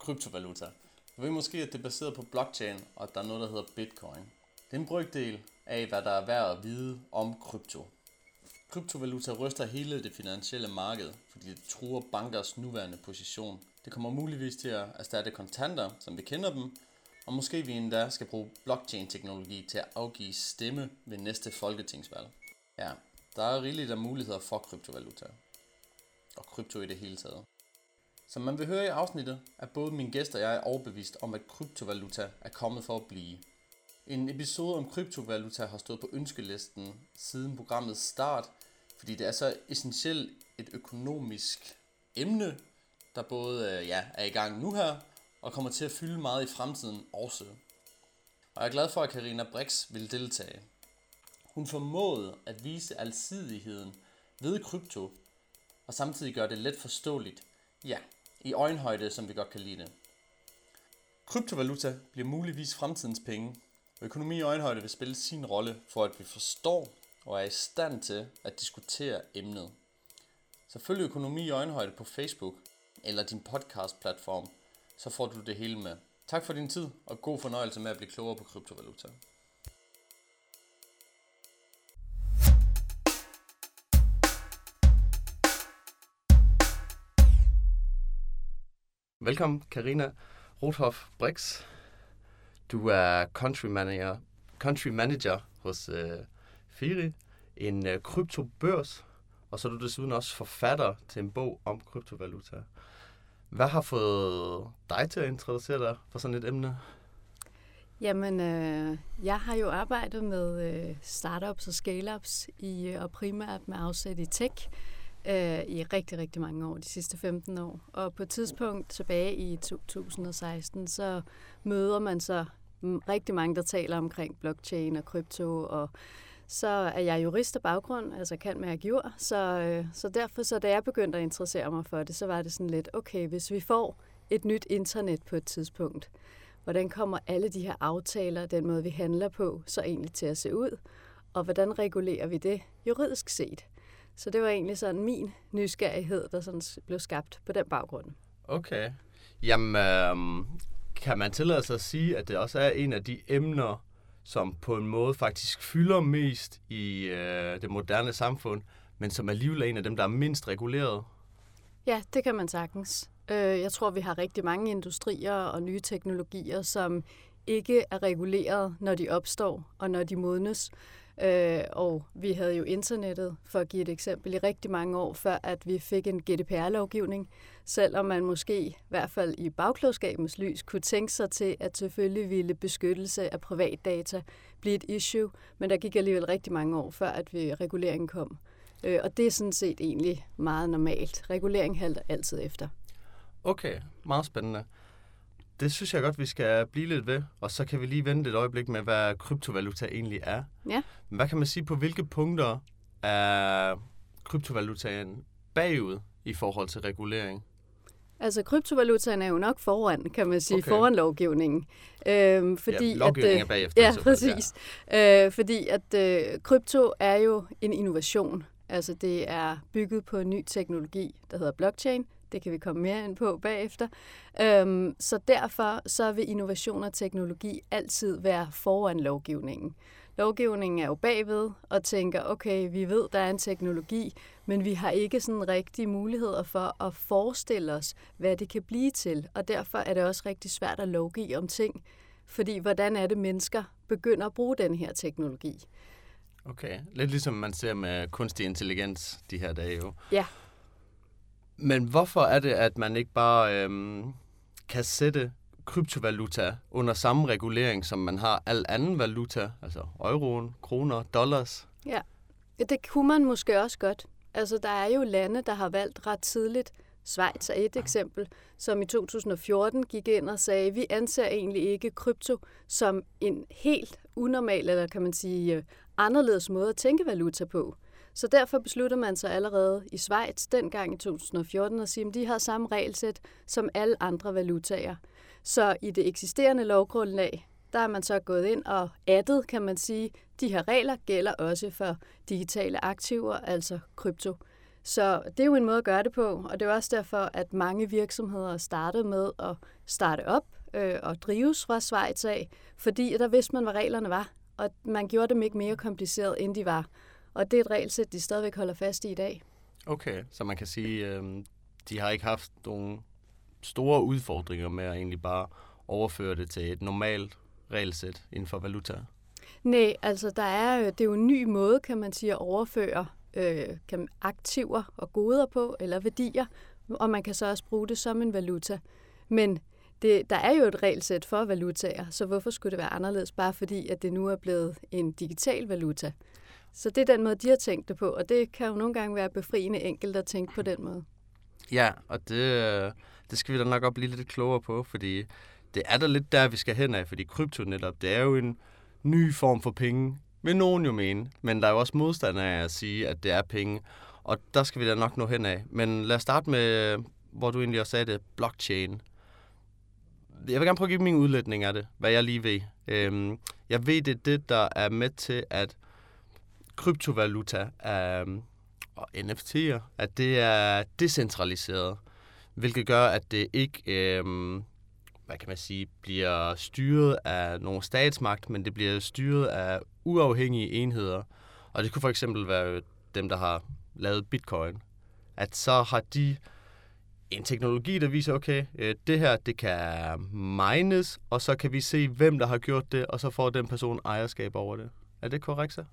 kryptovaluta. Du ved måske, at det er baseret på blockchain, og at der er noget, der hedder bitcoin. Det er en brygdel af, hvad der er værd at vide om krypto. Kryptovaluta ryster hele det finansielle marked, fordi det truer bankers nuværende position. Det kommer muligvis til at erstatte kontanter, som vi kender dem, og måske vi endda skal bruge blockchain-teknologi til at afgive stemme ved næste folketingsvalg. Ja, der er rigeligt af muligheder for kryptovaluta. Og krypto i det hele taget. Som man vil høre i afsnittet, er både min gæst og jeg overbevist om, at kryptovaluta er kommet for at blive. En episode om kryptovaluta har stået på ønskelisten siden programmets start, fordi det er så essentielt et økonomisk emne, der både øh, ja, er i gang nu her, og kommer til at fylde meget i fremtiden også. Og jeg er glad for, at Karina Brix vil deltage. Hun formåede at vise alsidigheden ved krypto, og samtidig gøre det let forståeligt, ja, i øjenhøjde, som vi godt kan lide det. Kryptovaluta bliver muligvis fremtidens penge, og økonomi i øjenhøjde vil spille sin rolle for, at vi forstår og er i stand til at diskutere emnet. Så følg økonomi i øjenhøjde på Facebook eller din podcast-platform, så får du det hele med. Tak for din tid, og god fornøjelse med at blive klogere på kryptovaluta. Velkommen, Karina Rothoff Brix. Du er country manager, country manager hos øh, Firi, en øh, kryptobørs, og så er du desuden også forfatter til en bog om kryptovaluta. Hvad har fået dig til at introducere dig for sådan et emne? Jamen, øh, jeg har jo arbejdet med øh, startups og scale-ups i, øh, og primært med afsæt i tech øh, i rigtig, rigtig mange år, de sidste 15 år. Og på et tidspunkt tilbage i 2016, så møder man så rigtig mange, der taler omkring blockchain og krypto, og så er jeg jurist af baggrund, altså kan mærke jord, så, øh, så derfor, så da jeg begyndte at interessere mig for det, så var det sådan lidt, okay, hvis vi får et nyt internet på et tidspunkt, hvordan kommer alle de her aftaler, den måde vi handler på, så egentlig til at se ud, og hvordan regulerer vi det juridisk set? Så det var egentlig sådan min nysgerrighed, der sådan blev skabt på den baggrund. Okay. Jamen, øh, kan man tillade sig at sige, at det også er en af de emner, som på en måde faktisk fylder mest i øh, det moderne samfund, men som alligevel er en af dem, der er mindst reguleret? Ja, det kan man sagtens. Øh, jeg tror, vi har rigtig mange industrier og nye teknologier, som ikke er reguleret, når de opstår og når de modnes. Øh, og vi havde jo internettet, for at give et eksempel, i rigtig mange år, før at vi fik en GDPR-lovgivning. Selvom man måske, i hvert fald i bagklodskabens lys, kunne tænke sig til, at selvfølgelig ville beskyttelse af privatdata blive et issue, men der gik alligevel rigtig mange år, før at vi, reguleringen kom. Øh, og det er sådan set egentlig meget normalt. Regulering halter altid efter. Okay, meget spændende det synes jeg godt, vi skal blive lidt ved, og så kan vi lige vente et øjeblik med, hvad kryptovaluta egentlig er. Ja. Hvad kan man sige på hvilke punkter er kryptovalutaen bagud i forhold til regulering? Altså, kryptovalutaen er jo nok foran, kan man sige, okay. foran lovgivningen. Øhm, fordi ja, lovgivningen at, er bagefter. Ja, præcis. Ja. Øh, fordi at øh, krypto er jo en innovation. Altså, det er bygget på en ny teknologi, der hedder blockchain, det kan vi komme mere ind på bagefter. Øhm, så derfor så vil innovation og teknologi altid være foran lovgivningen. Lovgivningen er jo bagved og tænker, okay, vi ved, der er en teknologi, men vi har ikke sådan rigtige muligheder for at forestille os, hvad det kan blive til. Og derfor er det også rigtig svært at lovgive om ting, fordi hvordan er det, mennesker begynder at bruge den her teknologi? Okay, lidt ligesom man ser med kunstig intelligens de her dage jo. Ja. Men hvorfor er det, at man ikke bare øhm, kan sætte kryptovaluta under samme regulering, som man har al anden valuta, altså euroen, kroner, dollars? Ja, det kunne man måske også godt. Altså, der er jo lande, der har valgt ret tidligt. Schweiz er et eksempel, som i 2014 gik ind og sagde, vi anser egentlig ikke krypto som en helt unormal, eller kan man sige, øh, anderledes måde at tænke valuta på. Så derfor besluttede man sig allerede i Schweiz dengang i 2014 at sige, at de har samme regelsæt som alle andre valutaer. Så i det eksisterende lovgrundlag, der er man så gået ind og addet, kan man sige, de her regler gælder også for digitale aktiver, altså krypto. Så det er jo en måde at gøre det på, og det er også derfor, at mange virksomheder startede med at starte op øh, og drives fra Schweiz af, fordi der vidste man, hvad reglerne var, og man gjorde dem ikke mere kompliceret, end de var. Og det er et regelsæt, de stadigvæk holder fast i i dag. Okay, så man kan sige, øh, de har ikke haft nogle store udfordringer med at egentlig bare overføre det til et normalt regelsæt inden for valuta? Nej, altså der er, det er jo en ny måde, kan man sige, at overføre øh, kan, aktiver og goder på, eller værdier, og man kan så også bruge det som en valuta. Men det, der er jo et regelsæt for valutaer, så hvorfor skulle det være anderledes, bare fordi at det nu er blevet en digital valuta? Så det er den måde, de har tænkt det på, og det kan jo nogle gange være befriende enkelt at tænke på den måde. Ja, og det, øh, det skal vi da nok op blive lidt klogere på, fordi det er da lidt der, vi skal hen af, fordi krypto netop, det er jo en ny form for penge, vil nogen jo mene, men der er jo også modstandere af at sige, at det er penge, og der skal vi da nok nå hen af. Men lad os starte med, hvor du egentlig også sagde det, blockchain. Jeg vil gerne prøve at give min udlægning af det, hvad jeg lige ved. Øhm, jeg ved, det er det, der er med til, at kryptovaluta øhm, og NFT'er, at det er decentraliseret, hvilket gør, at det ikke øhm, hvad kan man sige, bliver styret af nogle statsmagt, men det bliver styret af uafhængige enheder. Og det kunne for eksempel være dem, der har lavet bitcoin. At så har de en teknologi, der viser, okay, øh, det her, det kan mines, og så kan vi se, hvem der har gjort det, og så får den person ejerskab over det. Er det korrekt så?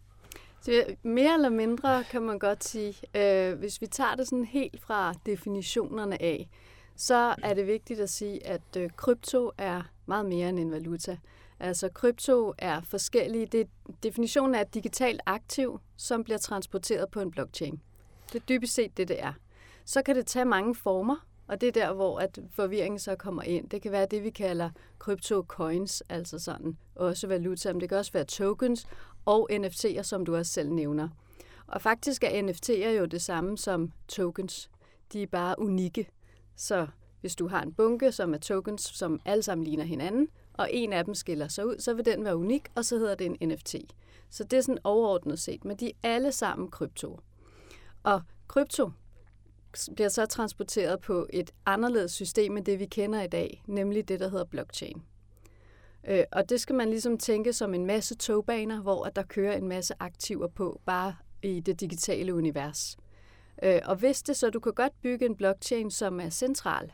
Så mere eller mindre kan man godt sige, øh, hvis vi tager det sådan helt fra definitionerne af, så er det vigtigt at sige, at øh, krypto er meget mere end en valuta. Altså krypto er forskellige. Det, definitionen er et digitalt aktiv, som bliver transporteret på en blockchain. Det er dybest set det, det er. Så kan det tage mange former, og det er der, hvor at forvirringen så kommer ind. Det kan være det, vi kalder coins, altså sådan også valuta, men det kan også være tokens og NFT'er, som du også selv nævner. Og faktisk er NFT'er jo det samme som tokens. De er bare unikke. Så hvis du har en bunke, som er tokens, som alle sammen ligner hinanden, og en af dem skiller sig ud, så vil den være unik, og så hedder det en NFT. Så det er sådan overordnet set, men de er alle sammen krypto. Og krypto bliver så transporteret på et anderledes system end det, vi kender i dag, nemlig det, der hedder blockchain. Øh, og det skal man ligesom tænke som en masse togbaner, hvor der kører en masse aktiver på, bare i det digitale univers. Øh, og hvis det så, du kan godt bygge en blockchain, som er central.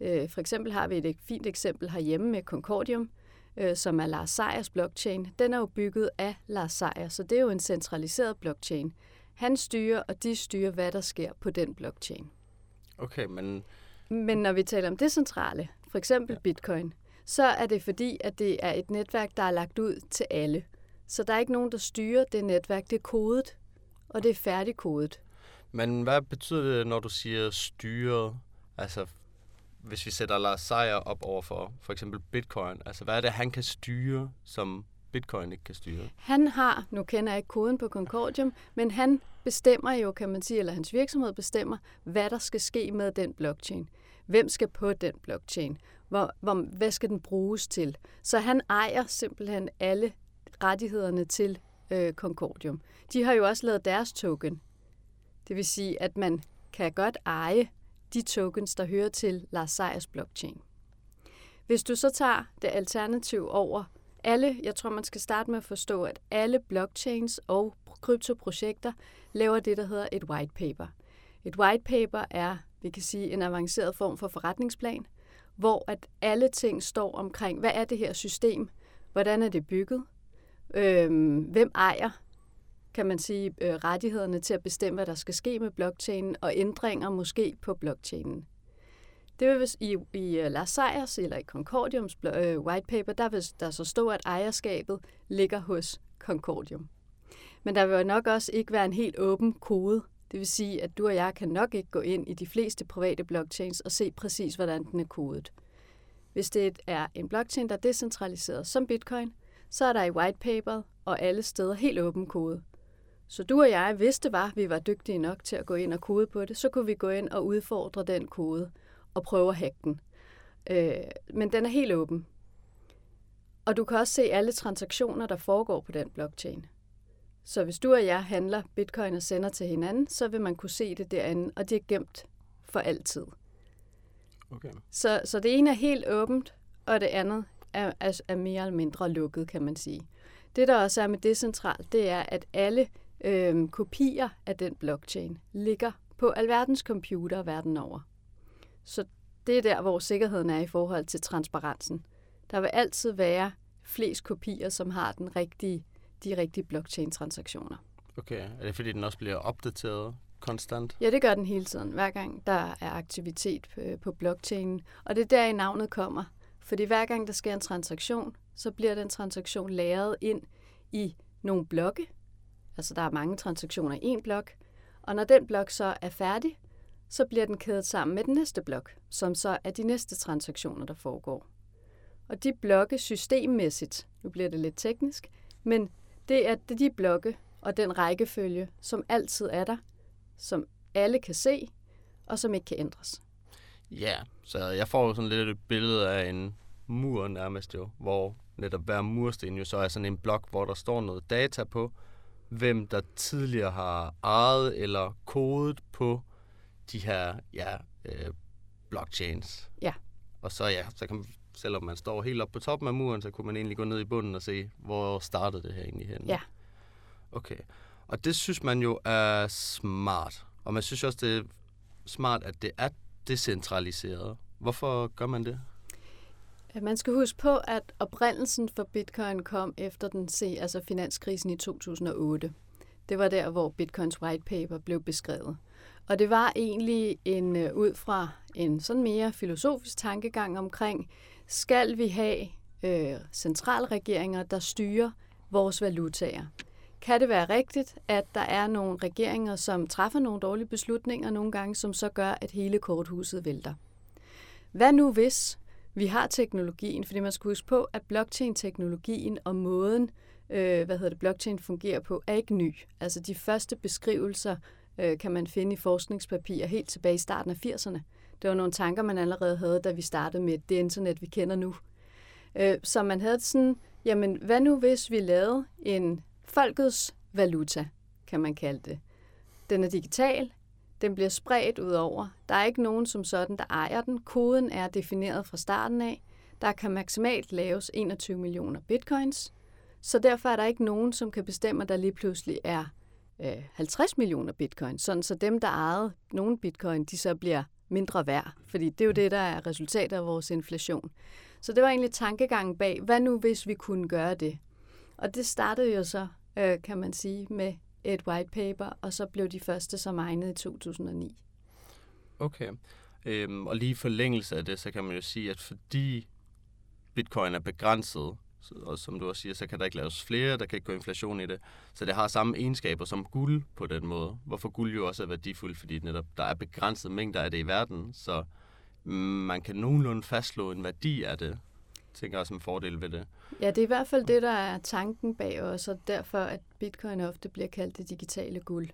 Øh, for eksempel har vi et fint eksempel herhjemme med Concordium, øh, som er Lars Seiers blockchain. Den er jo bygget af Lars Seier, så det er jo en centraliseret blockchain. Han styrer, og de styrer, hvad der sker på den blockchain. Okay, men... Men når vi taler om det centrale, for eksempel ja. bitcoin, så er det fordi, at det er et netværk, der er lagt ud til alle. Så der er ikke nogen, der styrer det netværk. Det er kodet, og det er færdigkodet. Men hvad betyder det, når du siger styret? Altså, hvis vi sætter Lars Seier op over for for eksempel bitcoin, altså hvad er det, han kan styre, som bitcoin ikke kan styre? Han har, nu kender jeg ikke koden på Concordium, men han bestemmer jo, kan man sige, eller hans virksomhed bestemmer, hvad der skal ske med den blockchain. Hvem skal på den blockchain? Hvor, hvor, hvad skal den bruges til? Så han ejer simpelthen alle rettighederne til øh, Concordium. De har jo også lavet deres token, det vil sige, at man kan godt eje de tokens, der hører til Lars Seiers blockchain. Hvis du så tager det alternativ over alle, jeg tror, man skal starte med at forstå, at alle blockchains og kryptoprojekter laver det, der hedder et white paper. Et white paper er, vi kan sige, en avanceret form for forretningsplan, hvor at alle ting står omkring, hvad er det her system, hvordan er det bygget, øh, hvem ejer kan man sige, øh, rettighederne til at bestemme, hvad der skal ske med blockchainen, og ændringer måske på blockchainen. Det vil i, i øh, Lars Seiers eller i Concordiums øh, white paper, der vil der så stå, at ejerskabet ligger hos Concordium. Men der vil nok også ikke være en helt åben kode. Det vil sige, at du og jeg kan nok ikke gå ind i de fleste private blockchains og se præcis, hvordan den er kodet. Hvis det er en blockchain, der er decentraliseret som Bitcoin, så er der i whitepaperet og alle steder helt åben kode. Så du og jeg, hvis det var, at vi var dygtige nok til at gå ind og kode på det, så kunne vi gå ind og udfordre den kode og prøve at hacke den. Øh, men den er helt åben. Og du kan også se alle transaktioner, der foregår på den blockchain. Så hvis du og jeg handler bitcoin og sender til hinanden, så vil man kunne se det derinde, og det er gemt for altid. Okay. Så, så det ene er helt åbent, og det andet er, er, er mere eller mindre lukket, kan man sige. Det, der også er med decentralt, det er, at alle øh, kopier af den blockchain ligger på alverdens computer verden over. Så det er der, hvor sikkerheden er i forhold til transparensen. Der vil altid være flest kopier, som har den rigtige, de rigtige blockchain-transaktioner. Okay, er det fordi, den også bliver opdateret konstant? Ja, det gør den hele tiden, hver gang der er aktivitet øh, på blockchainen. Og det er der, i navnet kommer. Fordi hver gang der sker en transaktion, så bliver den transaktion lagret ind i nogle blokke. Altså der er mange transaktioner i en blok. Og når den blok så er færdig, så bliver den kædet sammen med den næste blok, som så er de næste transaktioner, der foregår. Og de blokke systemmæssigt, nu bliver det lidt teknisk, men det er de blokke og den rækkefølge, som altid er der, som alle kan se, og som ikke kan ændres. Ja, så jeg får jo sådan lidt et billede af en mur nærmest jo, hvor netop hver mursten jo så er sådan en blok, hvor der står noget data på, hvem der tidligere har ejet eller kodet på de her ja, øh, blockchains. Ja. Og så ja, så kan man, selvom man står helt oppe på toppen af muren, så kunne man egentlig gå ned i bunden og se, hvor startede det her egentlig hen. Ja. Okay. Og det synes man jo er smart. Og man synes også, det er smart, at det er decentraliseret. Hvorfor gør man det? Man skal huske på, at oprindelsen for bitcoin kom efter den se, altså finanskrisen i 2008. Det var der, hvor bitcoins white paper blev beskrevet. Og det var egentlig en øh, ud fra en sådan mere filosofisk tankegang omkring, skal vi have øh, centralregeringer, der styrer vores valutaer? Kan det være rigtigt, at der er nogle regeringer, som træffer nogle dårlige beslutninger nogle gange, som så gør, at hele korthuset vælter? Hvad nu hvis vi har teknologien? Fordi man skal huske på, at blockchain-teknologien og måden, øh, hvad hedder det, blockchain fungerer på, er ikke ny. Altså de første beskrivelser øh, kan man finde i forskningspapirer helt tilbage i starten af 80'erne. Det var nogle tanker, man allerede havde, da vi startede med det internet, vi kender nu. Øh, så man havde sådan, jamen hvad nu hvis vi lavede en folkets valuta, kan man kalde det. Den er digital, den bliver spredt ud over. Der er ikke nogen som sådan, der ejer den. Koden er defineret fra starten af. Der kan maksimalt laves 21 millioner bitcoins, så derfor er der ikke nogen, som kan bestemme, at der lige pludselig er øh, 50 millioner bitcoin, sådan så dem, der ejede nogle bitcoin, de så bliver mindre værd, fordi det er jo det, der er resultatet af vores inflation. Så det var egentlig tankegangen bag, hvad nu hvis vi kunne gøre det? Og det startede jo så, øh, kan man sige, med et white paper, og så blev de første så egnet i 2009. Okay. Øhm, og lige i forlængelse af det, så kan man jo sige, at fordi bitcoin er begrænset, og som du også siger, så kan der ikke laves flere, der kan ikke gå inflation i det. Så det har samme egenskaber som guld på den måde. Hvorfor guld jo også er værdifuldt, fordi netop der er begrænset mængder af det i verden, så man kan nogenlunde fastslå en værdi af det. tænker jeg en fordel ved det. Ja, det er i hvert fald det, der er tanken bag os, og derfor at bitcoin ofte bliver kaldt det digitale guld.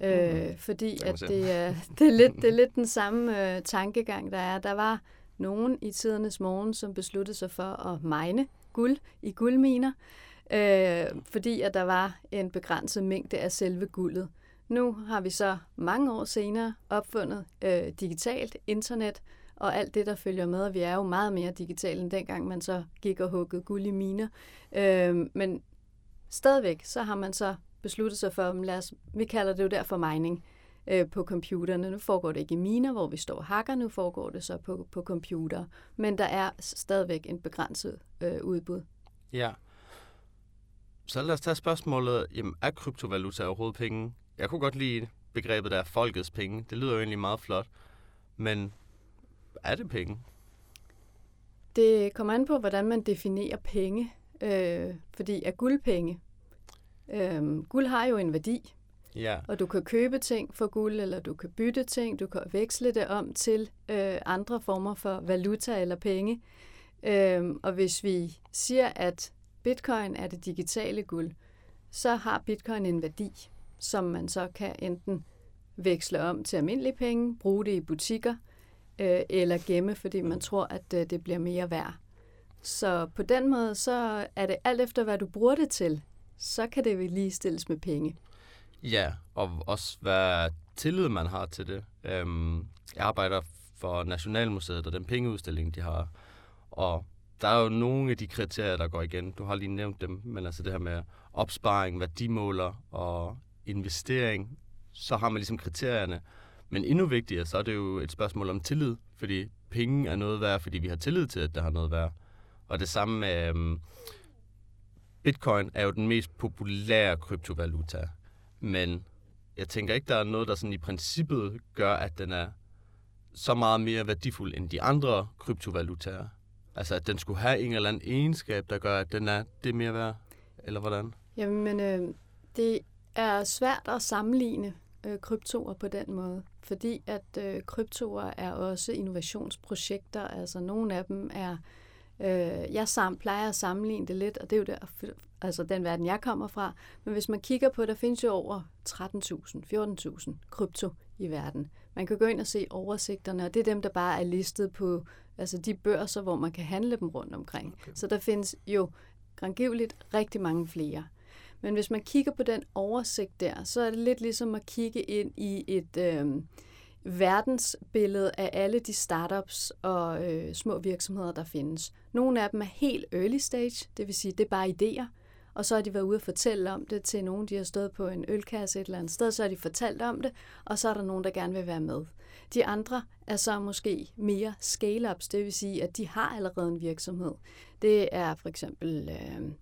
Mm. Øh, fordi at det er, det, er lidt, det er lidt den samme øh, tankegang, der er. Der var nogen i tidernes morgen, som besluttede sig for at mine guld i guldminer, øh, fordi at der var en begrænset mængde af selve guldet. Nu har vi så mange år senere opfundet øh, digitalt internet, og alt det, der følger med, og vi er jo meget mere digitale, end dengang man så gik og huggede guld i miner. Øh, men stadigvæk, så har man så besluttet sig for, lad os, vi kalder det jo derfor mining øh, på computerne. Nu foregår det ikke i miner, hvor vi står og hakker, nu foregår det så på, på computer. Men der er stadigvæk en begrænset øh, udbud. Ja. Så lad os tage spørgsmålet, jamen, er kryptovaluta overhovedet penge? Jeg kunne godt lide begrebet der folkets penge. Det lyder jo egentlig meget flot. Men er det penge? Det kommer an på, hvordan man definerer penge. Øh, fordi er guld penge? Øh, guld har jo en værdi. Ja. Og du kan købe ting for guld, eller du kan bytte ting, du kan veksle det om til øh, andre former for valuta eller penge. Øh, og hvis vi siger, at bitcoin er det digitale guld, så har bitcoin en værdi, som man så kan enten veksle om til almindelige penge, bruge det i butikker, øh, eller gemme, fordi man tror, at øh, det bliver mere værd. Så på den måde, så er det alt efter, hvad du bruger det til, så kan det lige stilles med penge. Ja, og også hvad tillid man har til det. Øhm, jeg arbejder for Nationalmuseet og den pengeudstilling, de har. Og der er jo nogle af de kriterier, der går igen. Du har lige nævnt dem, men altså det her med opsparing, værdimåler og investering, så har man ligesom kriterierne. Men endnu vigtigere, så er det jo et spørgsmål om tillid, fordi penge er noget værd, fordi vi har tillid til, at det har noget værd. Og det samme med øhm, Bitcoin er jo den mest populære kryptovaluta. Men jeg tænker ikke, der er noget, der sådan i princippet gør, at den er så meget mere værdifuld end de andre kryptovalutaer. Altså, at den skulle have en eller anden egenskab, der gør, at den er det mere værd, eller hvordan? Jamen, øh, det er svært at sammenligne øh, kryptoer på den måde, fordi at øh, kryptoer er også innovationsprojekter. Altså, nogle af dem er Øh, jeg sam, plejer at sammenligne det lidt, og det er jo der, altså den verden, jeg kommer fra. Men hvis man kigger på, der findes jo over 13.000, 14.000 krypto i verden. Man kan gå ind og se oversigterne, og det er dem, der bare er listet på altså de børser, hvor man kan handle dem rundt omkring. Okay. Så der findes jo grangiveligt rigtig mange flere. Men hvis man kigger på den oversigt der, så er det lidt ligesom at kigge ind i et, øh, verdensbillede af alle de startups og øh, små virksomheder, der findes. Nogle af dem er helt early stage, det vil sige, det er bare idéer, og så har de været ude og fortælle om det til nogen, de har stået på en ølkasse et eller andet sted, så har de fortalt om det, og så er der nogen, der gerne vil være med. De andre er så måske mere scale-ups, det vil sige, at de har allerede en virksomhed. Det er for eksempel øh,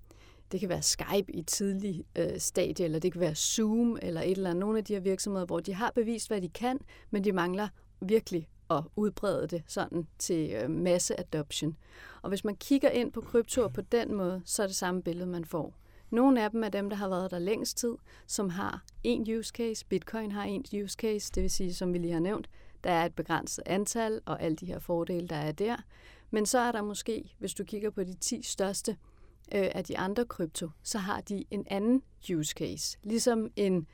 det kan være Skype i tidlig øh, stadie, eller det kan være Zoom, eller et eller andet. Nogle af de her virksomheder, hvor de har bevist, hvad de kan, men de mangler virkelig at udbrede det sådan til øh, masse adoption. Og hvis man kigger ind på kryptoer på den måde, så er det samme billede, man får. Nogle af dem er dem, der har været der længst tid, som har en use case. Bitcoin har en use case, det vil sige, som vi lige har nævnt, der er et begrænset antal og alle de her fordele, der er der. Men så er der måske, hvis du kigger på de 10 største, øh, af de andre krypto, så har de en anden use case, ligesom en,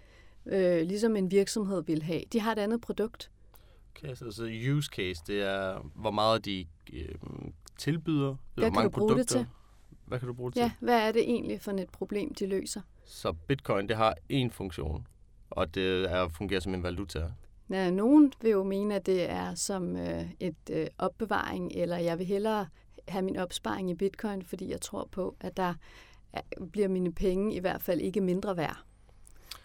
øh, ligesom en virksomhed vil have. De har et andet produkt. Okay, så, så use case, det er, hvor meget de øh, tilbyder, hvad hvor mange du bruge produkter. Det til? Hvad kan du bruge det ja, til? hvad er det egentlig for et problem, de løser? Så Bitcoin, det har én funktion, og det er at fungere som en valuta. Ja, nogen vil jo mene, at det er som øh, et øh, opbevaring, eller jeg vil hellere have min opsparing i bitcoin, fordi jeg tror på, at der bliver mine penge i hvert fald ikke mindre værd.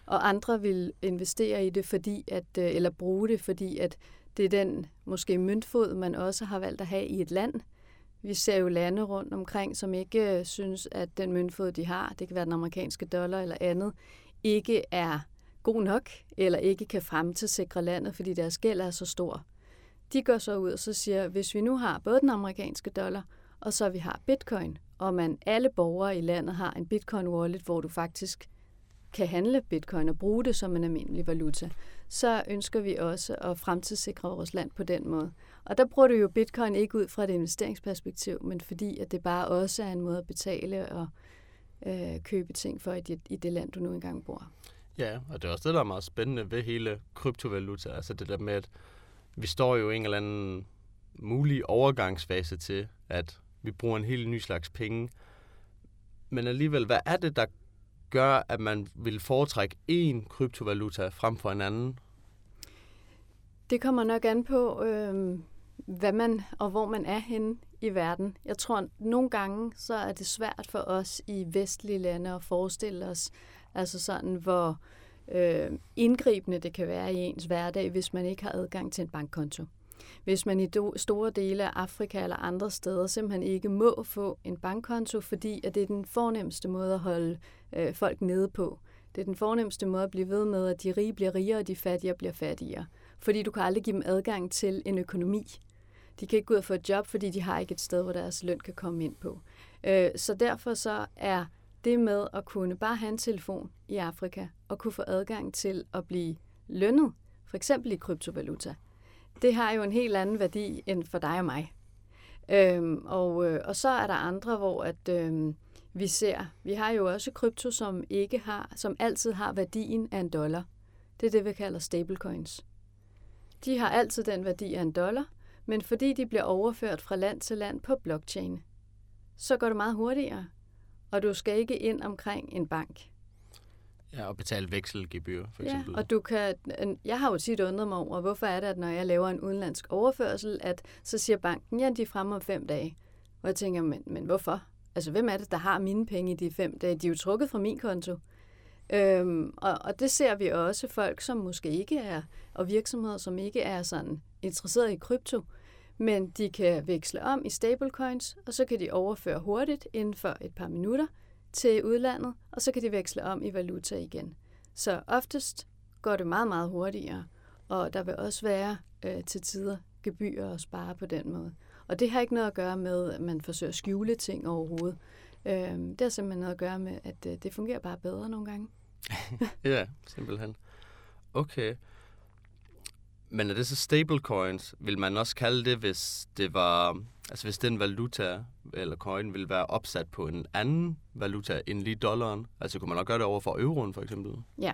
Og andre vil investere i det, fordi at, øh, eller bruge det, fordi at det er den måske møntfod, man også har valgt at have i et land. Vi ser jo lande rundt omkring, som ikke øh, synes, at den møntfod, de har, det kan være den amerikanske dollar eller andet, ikke er god nok, eller ikke kan fremtidssikre landet, fordi deres gæld er så stor. De går så ud og så siger, hvis vi nu har både den amerikanske dollar, og så vi har bitcoin, og man alle borgere i landet har en bitcoin wallet, hvor du faktisk kan handle bitcoin og bruge det som en almindelig valuta, så ønsker vi også at fremtidssikre vores land på den måde. Og der bruger du jo bitcoin ikke ud fra et investeringsperspektiv, men fordi at det bare også er en måde at betale og øh, købe ting for i det, i det land, du nu engang bor. Ja, og det er også det, der er meget spændende ved hele kryptovaluta. Altså det der med, at vi står jo i en eller anden mulig overgangsfase til, at vi bruger en helt ny slags penge. Men alligevel, hvad er det, der gør, at man vil foretrække én kryptovaluta frem for en anden? Det kommer nok an på, øh, hvad man og hvor man er henne i verden. Jeg tror, at nogle gange så er det svært for os i vestlige lande at forestille os, altså sådan, hvor øh, øh, indgribende det kan være i ens hverdag, hvis man ikke har adgang til en bankkonto. Hvis man i store dele af Afrika eller andre steder simpelthen ikke må få en bankkonto, fordi at det er den fornemmeste måde at holde øh, folk nede på. Det er den fornemmeste måde at blive ved med, at de rige bliver rigere, og de fattige bliver fattigere. Fordi du kan aldrig give dem adgang til en økonomi. De kan ikke gå ud og få et job, fordi de har ikke et sted, hvor deres løn kan komme ind på. Øh, så derfor så er det med at kunne bare have en telefon i Afrika og kunne få adgang til at blive lønnet, for eksempel i kryptovaluta, det har jo en helt anden værdi end for dig og mig. Øhm, og, øh, og så er der andre, hvor at øh, vi ser, vi har jo også krypto, som ikke har, som altid har værdien af en dollar. Det er det, vi kalder stablecoins. De har altid den værdi af en dollar, men fordi de bliver overført fra land til land på blockchain, så går det meget hurtigere og du skal ikke ind omkring en bank. Ja, og betale vekselgebyr, for eksempel. Ja, og du kan, jeg har jo tit undret mig over, hvorfor er det, at når jeg laver en udenlandsk overførsel, at så siger banken, ja, de er fremme om fem dage. Og jeg tænker, men, men hvorfor? Altså, hvem er det, der har mine penge i de fem dage? De er jo trukket fra min konto. Øhm, og, og det ser vi også folk, som måske ikke er, og virksomheder, som ikke er sådan interesseret i krypto, men de kan veksle om i stablecoins, og så kan de overføre hurtigt inden for et par minutter til udlandet, og så kan de veksle om i valuta igen. Så oftest går det meget, meget hurtigere, og der vil også være øh, til tider gebyrer at spare på den måde. Og det har ikke noget at gøre med, at man forsøger at skjule ting overhovedet. Øh, det har simpelthen noget at gøre med, at øh, det fungerer bare bedre nogle gange. ja, simpelthen. Okay. Men er det så stablecoins? Vil man også kalde det, hvis det var, altså hvis den valuta eller coin vil være opsat på en anden valuta end lige dollaren? Altså kunne man også gøre det over for euroen for eksempel? Ja,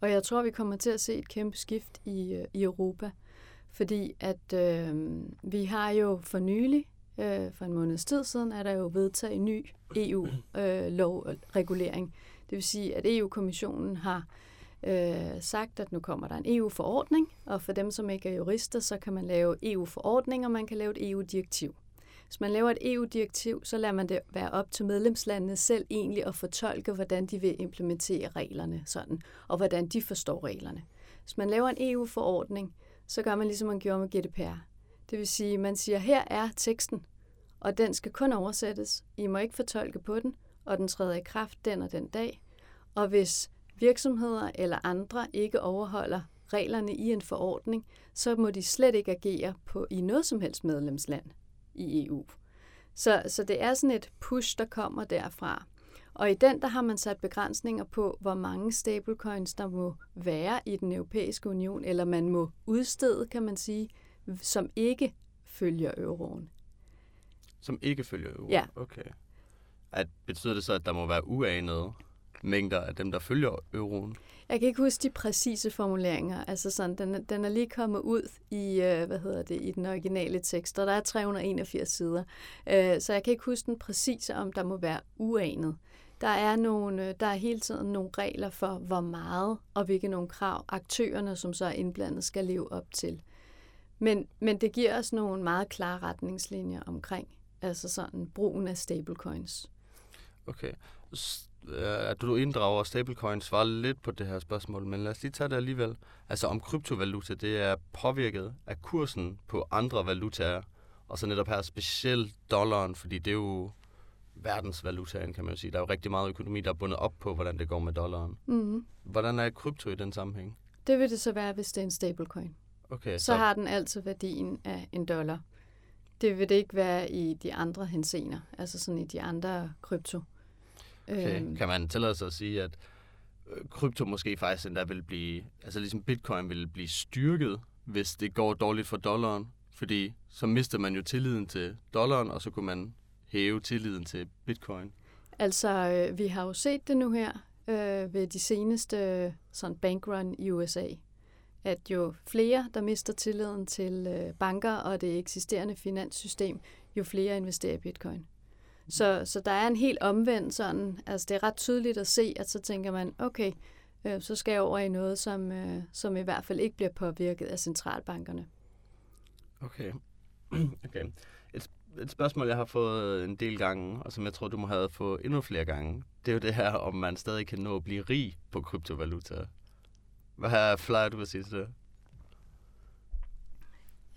og jeg tror, vi kommer til at se et kæmpe skift i, øh, i Europa. Fordi at øh, vi har jo for nylig, øh, for en måneds tid siden, er der jo vedtaget en ny EU-lovregulering. Øh, øh det vil sige, at EU-kommissionen har øh, øh, sagt, at nu kommer der en EU-forordning, og for dem, som ikke er jurister, så kan man lave EU-forordning, og man kan lave et EU-direktiv. Hvis man laver et EU-direktiv, så lader man det være op til medlemslandene selv egentlig at fortolke, hvordan de vil implementere reglerne sådan, og hvordan de forstår reglerne. Hvis man laver en EU-forordning, så gør man ligesom man gjorde med GDPR. Det vil sige, man siger, her er teksten, og den skal kun oversættes. I må ikke fortolke på den, og den træder i kraft den og den dag. Og hvis virksomheder eller andre ikke overholder reglerne i en forordning, så må de slet ikke agere på i noget som helst medlemsland i EU. Så, så det er sådan et push, der kommer derfra. Og i den, der har man sat begrænsninger på, hvor mange stablecoins, der må være i den europæiske union, eller man må udstede, kan man sige, som ikke følger euroen. Som ikke følger euroen? Ja. Okay. At, betyder det så, at der må være uanede mængder af dem, der følger euroen? Jeg kan ikke huske de præcise formuleringer. Altså sådan, den, den er lige kommet ud i, øh, hvad hedder det, i den originale tekst, og der er 381 sider. Øh, så jeg kan ikke huske den præcise, om der må være uanet. Der er, nogle, øh, der er hele tiden nogle regler for, hvor meget og hvilke nogle krav aktørerne, som så er indblandet, skal leve op til. Men, men det giver os nogle meget klare retningslinjer omkring altså sådan brugen af stablecoins. Okay. Øh, at du inddrager stablecoins var lidt på det her spørgsmål, men lad os lige tage det alligevel. Altså om kryptovaluta, det er påvirket af kursen på andre valutaer, og så netop her specielt dollaren, fordi det er jo verdensvalutaen, kan man jo sige. Der er jo rigtig meget økonomi, der er bundet op på, hvordan det går med dollaren. Mm-hmm. Hvordan er krypto i den sammenhæng? Det vil det så være, hvis det er en stablecoin. Okay, så, så har den altid værdien af en dollar. Det vil det ikke være i de andre hensener, altså sådan i de andre krypto. Okay. Øhm. Kan man tillade sig at sige, at øh, krypto måske faktisk endda vil blive, altså ligesom bitcoin vil blive styrket, hvis det går dårligt for dollaren? Fordi så mister man jo tilliden til dollaren, og så kunne man hæve tilliden til bitcoin. Altså, øh, vi har jo set det nu her øh, ved de seneste sådan bankrun i USA, at jo flere, der mister tilliden til øh, banker og det eksisterende finanssystem, jo flere investerer i bitcoin. Så, så der er en helt omvendt sådan, altså det er ret tydeligt at se, at så tænker man, okay, øh, så skal jeg over i noget, som, øh, som i hvert fald ikke bliver påvirket af centralbankerne. Okay. okay. Et, et spørgsmål, jeg har fået en del gange, og som jeg tror, du må have fået endnu flere gange, det er jo det her, om man stadig kan nå at blive rig på kryptovaluta. Hvad plejer du at sige til det?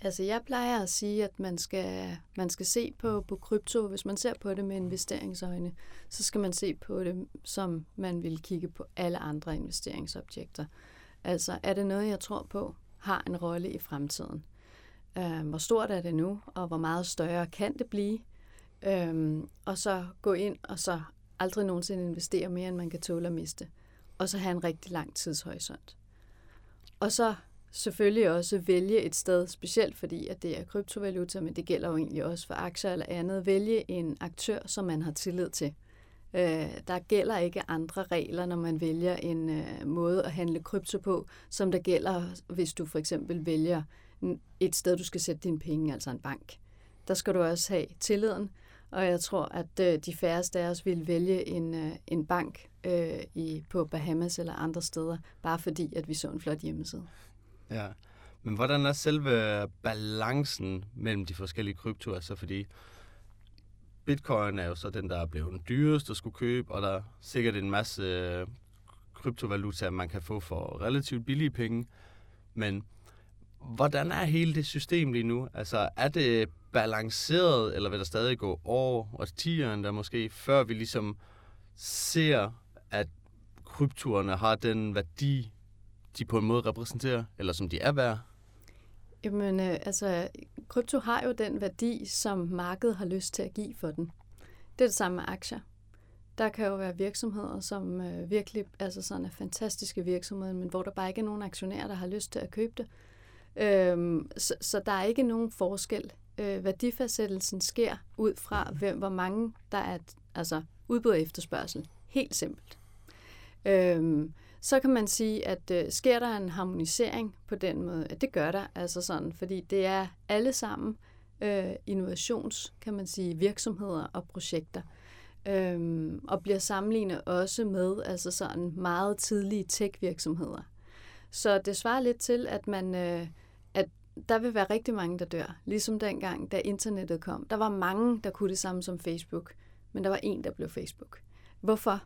Altså jeg plejer at sige, at man skal, man skal se på, på krypto, hvis man ser på det med investeringsøjne, så skal man se på det, som man vil kigge på alle andre investeringsobjekter. Altså er det noget, jeg tror på, har en rolle i fremtiden? Øh, hvor stort er det nu, og hvor meget større kan det blive? Øh, og så gå ind og så aldrig nogensinde investere mere, end man kan tåle at miste. Og så have en rigtig lang tidshorisont. Og så selvfølgelig også vælge et sted, specielt fordi at det er kryptovaluta, men det gælder jo egentlig også for aktier eller andet, vælge en aktør, som man har tillid til. Øh, der gælder ikke andre regler, når man vælger en øh, måde at handle krypto på, som der gælder, hvis du for eksempel vælger et sted, du skal sætte dine penge, altså en bank. Der skal du også have tilliden, Og jeg tror, at øh, de færreste af os vil vælge en, øh, en bank øh, i, på Bahamas eller andre steder, bare fordi, at vi så en flot hjemmeside. Ja, men hvordan er selve balancen mellem de forskellige kryptoer? Altså fordi bitcoin er jo så den, der er blevet dyrest at skulle købe, og der er sikkert en masse øh, kryptovaluta, man kan få for relativt billige penge. Men hvordan er hele det system lige nu? Altså, er det balanceret, eller vil der stadig gå år og tiger der måske, før vi ligesom ser, at kryptoerne har den værdi, de på en måde repræsenterer, eller som de er værd? Jamen, øh, altså, krypto har jo den værdi, som markedet har lyst til at give for den. Det er det samme med aktier. Der kan jo være virksomheder, som øh, virkelig altså sådan er fantastiske virksomheder, men hvor der bare ikke er nogen aktionærer, der har lyst til at købe det. Øhm, så, så der er ikke nogen forskel. Øh, værdifastsættelsen sker ud fra, hvem, hvor mange der er altså udbud og efterspørgsel. Helt simpelt. Øhm, så kan man sige, at øh, sker der en harmonisering på den måde? At det gør der, altså sådan, fordi det er alle sammen øh, innovations, kan man sige, virksomheder og projekter. Øhm, og bliver sammenlignet også med altså sådan meget tidlige tech-virksomheder. Så det svarer lidt til, at man øh, at der vil være rigtig mange, der dør. Ligesom dengang, da internettet kom. Der var mange, der kunne det samme som Facebook, men der var en, der blev Facebook. Hvorfor?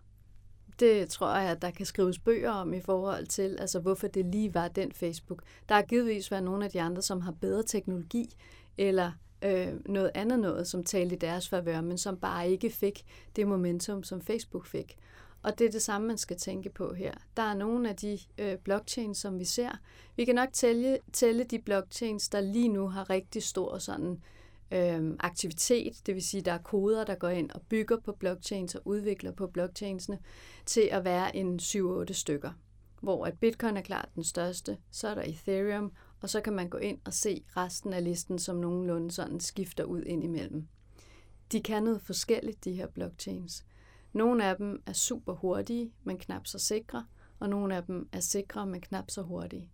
Det tror jeg, at der kan skrives bøger om i forhold til, altså hvorfor det lige var den Facebook. Der har givetvis været nogle af de andre, som har bedre teknologi, eller øh, noget andet noget, som talte i deres favør, men som bare ikke fik det momentum, som Facebook fik. Og det er det samme, man skal tænke på her. Der er nogle af de øh, blockchains, som vi ser. Vi kan nok tælle, tælle de blockchains, der lige nu har rigtig stor sådan øh, Øhm, aktivitet, det vil sige, der er koder, der går ind og bygger på blockchains og udvikler på blockchainsene, til at være en 7-8 stykker. Hvor at Bitcoin er klart den største, så er der Ethereum, og så kan man gå ind og se resten af listen, som nogenlunde sådan skifter ud ind imellem. De kan noget forskelligt, de her blockchains. Nogle af dem er super hurtige, men knap så sikre, og nogle af dem er sikre, men knap så hurtige.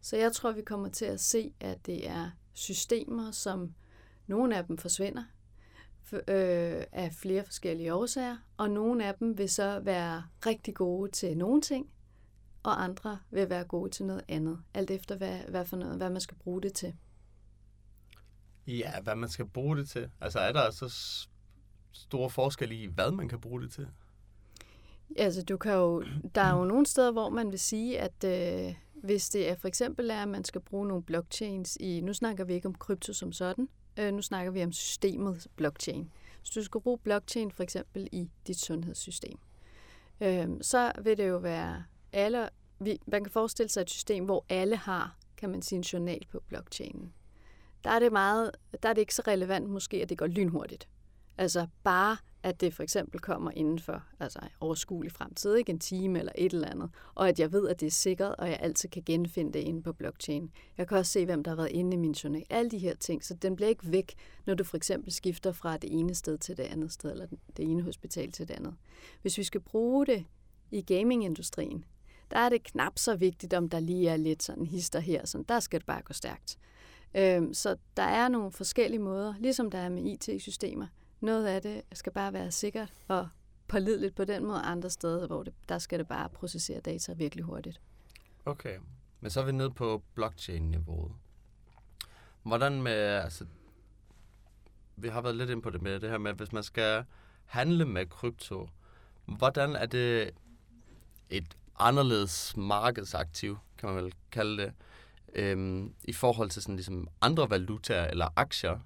Så jeg tror, vi kommer til at se, at det er systemer, som nogle af dem forsvinder øh, af flere forskellige årsager, og nogle af dem vil så være rigtig gode til nogle ting, og andre vil være gode til noget andet, alt efter hvad, hvad for noget, hvad man skal bruge det til. Ja, hvad man skal bruge det til. Altså er der så store forskel i, hvad man kan bruge det til? Altså, du kan jo, der er jo nogle steder, hvor man vil sige, at øh, hvis det er for eksempel er, at man skal bruge nogle blockchains i, nu snakker vi ikke om krypto som sådan, Øh, nu snakker vi om systemet blockchain. Hvis du skal bruge blockchain for eksempel i dit sundhedssystem, øh, så vil det jo være alle, vi, man kan forestille sig et system, hvor alle har, kan man sige, en journal på blockchainen. Der er det meget, der er det ikke så relevant måske, at det går lynhurtigt. Altså bare at det for eksempel kommer inden for altså overskuelig fremtid, ikke en time eller et eller andet, og at jeg ved, at det er sikkert, og jeg altid kan genfinde det inde på blockchain. Jeg kan også se, hvem der har været inde i min journal. Alle de her ting, så den bliver ikke væk, når du for eksempel skifter fra det ene sted til det andet sted, eller det ene hospital til det andet. Hvis vi skal bruge det i gamingindustrien, der er det knap så vigtigt, om der lige er lidt sådan hister her, sådan, der skal det bare gå stærkt. Øhm, så der er nogle forskellige måder, ligesom der er med IT-systemer, noget af det skal bare være sikkert og pålideligt på den måde. Andre steder, hvor det, der skal det bare processere data virkelig hurtigt. Okay, men så er vi nede på blockchain-niveauet. Hvordan med, altså, vi har været lidt ind på det med det her med, hvis man skal handle med krypto, hvordan er det et anderledes markedsaktiv, kan man vel kalde det, øhm, i forhold til sådan ligesom andre valutaer eller aktier,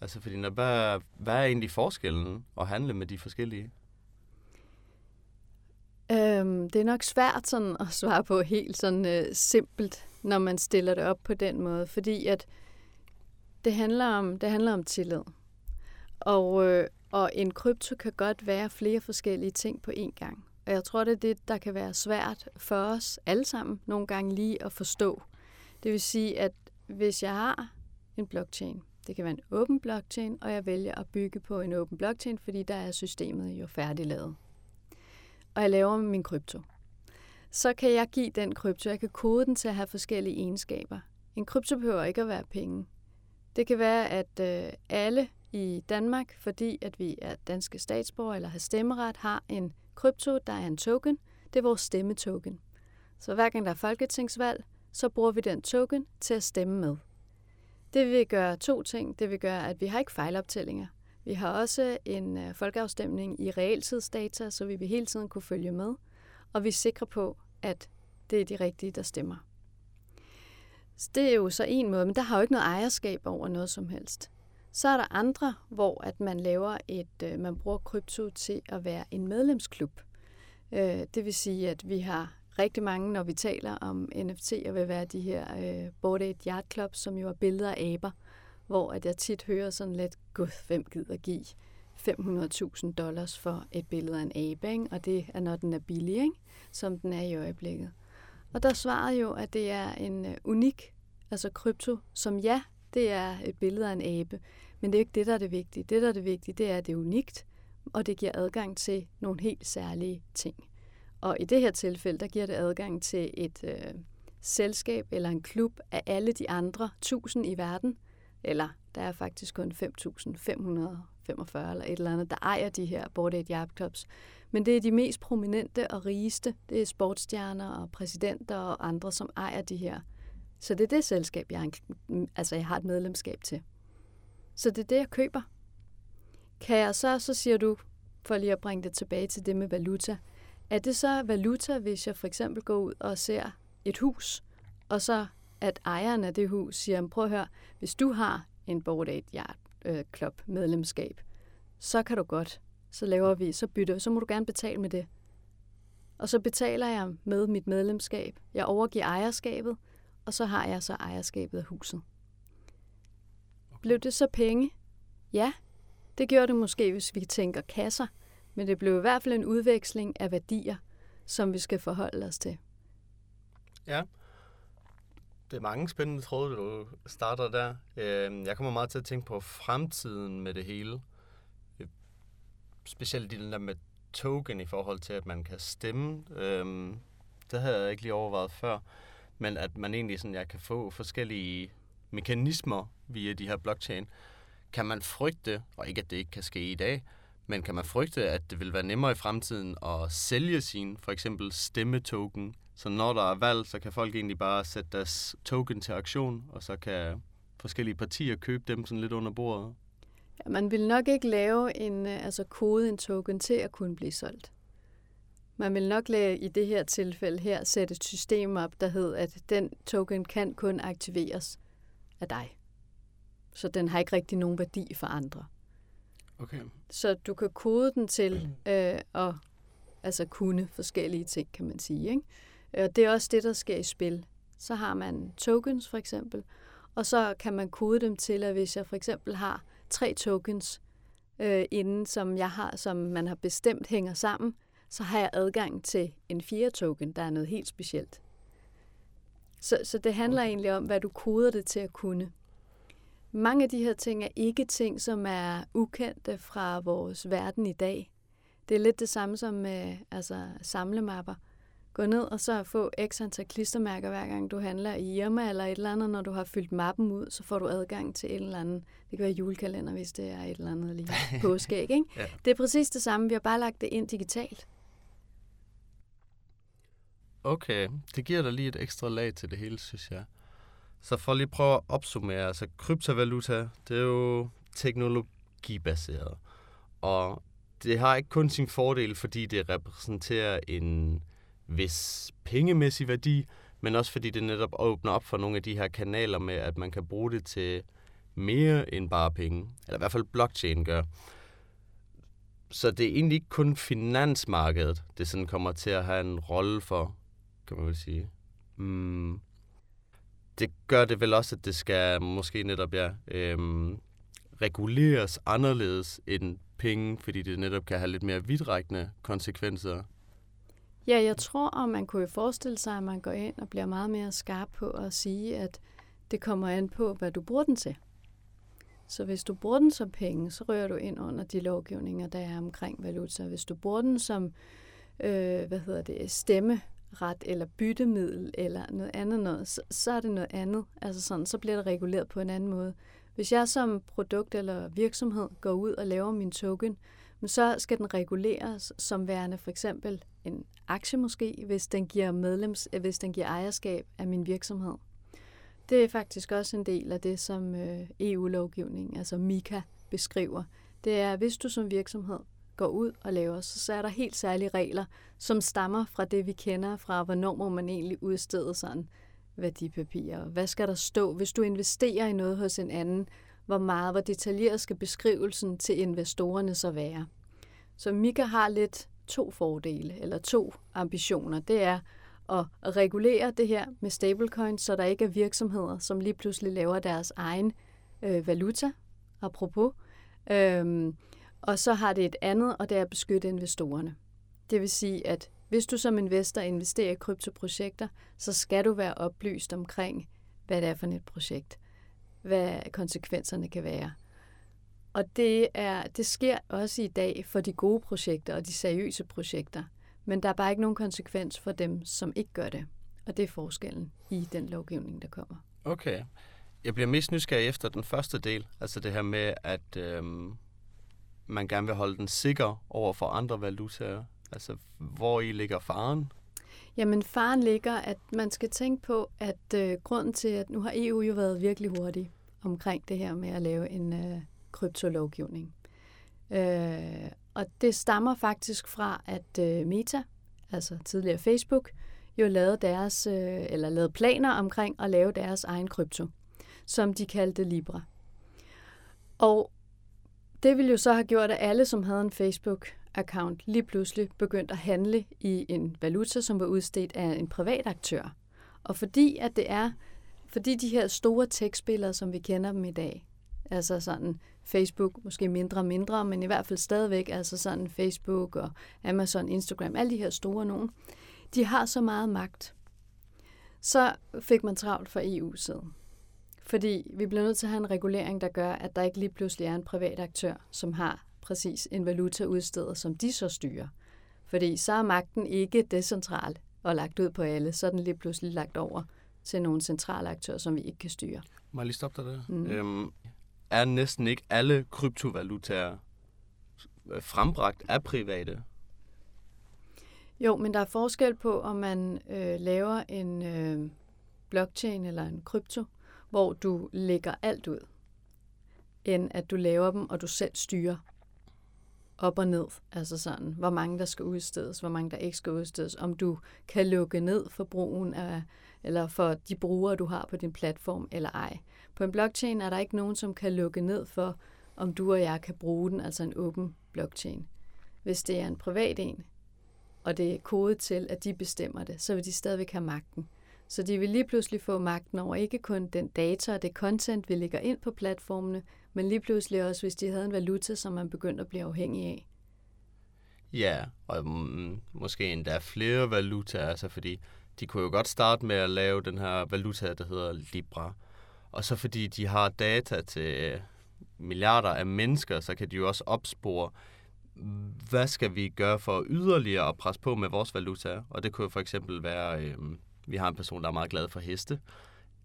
Altså, fordi når, hvad, hvad er egentlig forskellen at handle med de forskellige? Øhm, det er nok svært sådan at svare på helt sådan øh, simpelt, når man stiller det op på den måde, fordi at det handler om, det handler om tillid. Og, øh, og en krypto kan godt være flere forskellige ting på én gang. Og jeg tror, det er det, der kan være svært for os alle sammen nogle gange lige at forstå. Det vil sige, at hvis jeg har en blockchain, det kan være en åben blockchain, og jeg vælger at bygge på en åben blockchain, fordi der er systemet jo færdiglavet. Og jeg laver min krypto. Så kan jeg give den krypto, jeg kan kode den til at have forskellige egenskaber. En krypto behøver ikke at være penge. Det kan være, at øh, alle i Danmark, fordi at vi er danske statsborgere eller har stemmeret, har en krypto, der er en token. Det er vores stemmetoken. Så hver gang der er folketingsvalg, så bruger vi den token til at stemme med. Det vil gøre to ting. Det vil gøre, at vi har ikke fejloptællinger. Vi har også en øh, folkeafstemning i realtidsdata, så vi vil hele tiden kunne følge med. Og vi er sikre på, at det er de rigtige, der stemmer. Så det er jo så en måde, men der har jo ikke noget ejerskab over noget som helst. Så er der andre, hvor at man laver et, øh, man bruger krypto til at være en medlemsklub. Øh, det vil sige, at vi har rigtig mange, når vi taler om NFT, og vil være de her øh, Bored Ape Yacht Club, som jo er billeder af aber, hvor at jeg tit hører sådan lidt, gud, hvem gider give 500.000 dollars for et billede af en abe, ikke? og det er, når den er billig, ikke? som den er i øjeblikket. Og der svarede jo, at det er en øh, unik, altså krypto, som ja, det er et billede af en abe, men det er ikke det, der er det vigtige. Det, der er det vigtige, det er, at det er unikt, og det giver adgang til nogle helt særlige ting. Og i det her tilfælde, der giver det adgang til et øh, selskab eller en klub af alle de andre 1000 i verden, eller der er faktisk kun 5.545 eller et eller andet, der ejer de her Bored Ape Yacht Clubs. Men det er de mest prominente og rigeste. Det er sportsstjerner og præsidenter og andre, som ejer de her. Så det er det selskab, jeg, altså jeg har et medlemskab til. Så det er det, jeg køber. Kan jeg så, så siger du, for lige at bringe det tilbage til det med valuta, er det så valuta, hvis jeg for eksempel går ud og ser et hus, og så at ejeren af det hus siger, prøv at høre, hvis du har en Bored Ape Yard øh, Club medlemskab, så kan du godt, så laver vi, så bytter så må du gerne betale med det. Og så betaler jeg med mit medlemskab. Jeg overgiver ejerskabet, og så har jeg så ejerskabet af huset. Blev det så penge? Ja, det gjorde det måske, hvis vi tænker kasser, men det blev i hvert fald en udveksling af værdier, som vi skal forholde os til. Ja, det er mange spændende tråde, du starter der. Øhm, jeg kommer meget til at tænke på fremtiden med det hele. Specielt det der med token i forhold til, at man kan stemme. Øhm, det havde jeg ikke lige overvejet før. Men at man egentlig sådan, jeg kan få forskellige mekanismer via de her blockchain. Kan man frygte, og ikke at det ikke kan ske i dag, men kan man frygte, at det vil være nemmere i fremtiden at sælge sin for eksempel stemmetoken så når der er valg, så kan folk egentlig bare sætte deres token til aktion, og så kan forskellige partier købe dem sådan lidt under bordet. Ja, man vil nok ikke lave en øh, altså kode en token til at kunne blive solgt. Man vil nok lave i det her tilfælde her sætte et system op, der hedder, at den token kan kun aktiveres af dig. Så den har ikke rigtig nogen værdi for andre. Okay. Så du kan kode den til øh, at altså kunne forskellige ting, kan man sige. Ikke? Og det er også det, der sker i spil. Så har man tokens for eksempel, og så kan man kode dem til, at hvis jeg for eksempel har tre tokens øh, inden, som jeg har, som man har bestemt hænger sammen, så har jeg adgang til en fjerde token, der er noget helt specielt. Så, så det handler okay. egentlig om, hvad du koder det til at kunne. Mange af de her ting er ikke ting, som er ukendte fra vores verden i dag. Det er lidt det samme som med altså, samlemapper gå ned og så få x antal klistermærker hver gang du handler i Irma eller et eller andet, når du har fyldt mappen ud, så får du adgang til et eller andet, det kan være julekalender, hvis det er et eller andet lige påskæg, ikke? ja. Det er præcis det samme, vi har bare lagt det ind digitalt. Okay, det giver dig lige et ekstra lag til det hele, synes jeg. Så for lige at prøve at opsummere, altså kryptovaluta, det er jo teknologibaseret. Og det har ikke kun sin fordel, fordi det repræsenterer en vis pengemæssig værdi, men også fordi det netop åbner op for nogle af de her kanaler med, at man kan bruge det til mere end bare penge. Eller i hvert fald blockchain gør. Så det er egentlig ikke kun finansmarkedet, det sådan kommer til at have en rolle for, kan man vel sige. Mm. Det gør det vel også, at det skal måske netop ja, øhm, reguleres anderledes end penge, fordi det netop kan have lidt mere vidtrækkende konsekvenser Ja, jeg tror, at man kunne jo forestille sig, at man går ind og bliver meget mere skarp på at sige, at det kommer an på, hvad du bruger den til. Så hvis du bruger den som penge, så rører du ind under de lovgivninger, der er omkring valuta. Hvis du bruger den som øh, hvad hedder det, stemme ret eller byttemiddel eller noget andet noget, så, så er det noget andet. Altså sådan, så bliver det reguleret på en anden måde. Hvis jeg som produkt eller virksomhed går ud og laver min token, så skal den reguleres som værende for eksempel en aktie måske, hvis den giver medlems, øh, hvis den giver ejerskab af min virksomhed. Det er faktisk også en del af det, som øh, EU-lovgivningen, altså MIKA, beskriver. Det er, hvis du som virksomhed går ud og laver, så, så er der helt særlige regler, som stammer fra det, vi kender fra, hvornår må man egentlig udstede sådan værdipapirer. Hvad skal der stå, hvis du investerer i noget hos en anden? Hvor meget, hvor detaljeret skal beskrivelsen til investorerne så være? Så Mika har lidt to fordele, eller to ambitioner. Det er at regulere det her med stablecoins, så der ikke er virksomheder, som lige pludselig laver deres egen øh, valuta, apropos. Øhm, og så har det et andet, og det er at beskytte investorerne. Det vil sige, at hvis du som investor investerer i kryptoprojekter, så skal du være oplyst omkring, hvad det er for et projekt, hvad konsekvenserne kan være. Og det, er, det sker også i dag for de gode projekter og de seriøse projekter. Men der er bare ikke nogen konsekvens for dem, som ikke gør det. Og det er forskellen i den lovgivning, der kommer. Okay. Jeg bliver mest nysgerrig efter den første del, altså det her med, at øhm, man gerne vil holde den sikker over for andre valutaer. Altså, hvor i ligger faren? Jamen, faren ligger, at man skal tænke på, at øh, grunden til, at nu har EU jo været virkelig hurtig omkring det her med at lave en øh, kryptolovgivning. Øh, og det stammer faktisk fra, at øh, Meta, altså tidligere Facebook, jo lavede deres, øh, eller lavede planer omkring at lave deres egen krypto, som de kaldte Libra. Og det ville jo så have gjort, at alle, som havde en Facebook-account, lige pludselig begyndte at handle i en valuta, som var udstedt af en privat aktør. Og fordi at det er, fordi de her store tekstspillere, som vi kender dem i dag, altså sådan Facebook, måske mindre og mindre, men i hvert fald stadigvæk, altså sådan Facebook og Amazon, Instagram, alle de her store nogen, de har så meget magt. Så fik man travlt fra EU-siden. Fordi vi bliver nødt til at have en regulering, der gør, at der ikke lige pludselig er en privat aktør, som har præcis en valuta udstedet, som de så styrer. Fordi så er magten ikke decentral og lagt ud på alle, så er den lige pludselig lagt over til nogle centrale aktører, som vi ikke kan styre. Må jeg lige stoppe dig der? Mm. Øhm, er næsten ikke alle kryptovalutaer frembragt af private? Jo, men der er forskel på, om man øh, laver en øh, blockchain eller en krypto, hvor du lægger alt ud, end at du laver dem, og du selv styrer op og ned. Altså sådan, hvor mange der skal udstedes, hvor mange der ikke skal udstedes, om du kan lukke ned for brugen af, eller for de brugere, du har på din platform, eller ej. På en blockchain er der ikke nogen, som kan lukke ned for, om du og jeg kan bruge den, altså en åben blockchain. Hvis det er en privat en, og det er kodet til, at de bestemmer det, så vil de stadigvæk have magten. Så de vil lige pludselig få magten over ikke kun den data og det content, vi lægger ind på platformene, men lige pludselig også, hvis de havde en valuta, som man begyndte at blive afhængig af. Ja, og måske endda flere valutaer, altså fordi de kunne jo godt starte med at lave den her valuta, der hedder Libra. Og så fordi de har data til øh, milliarder af mennesker, så kan de jo også opspore, hvad skal vi gøre for yderligere at presse på med vores valuta? Og det kunne for eksempel være, øh, vi har en person, der er meget glad for heste,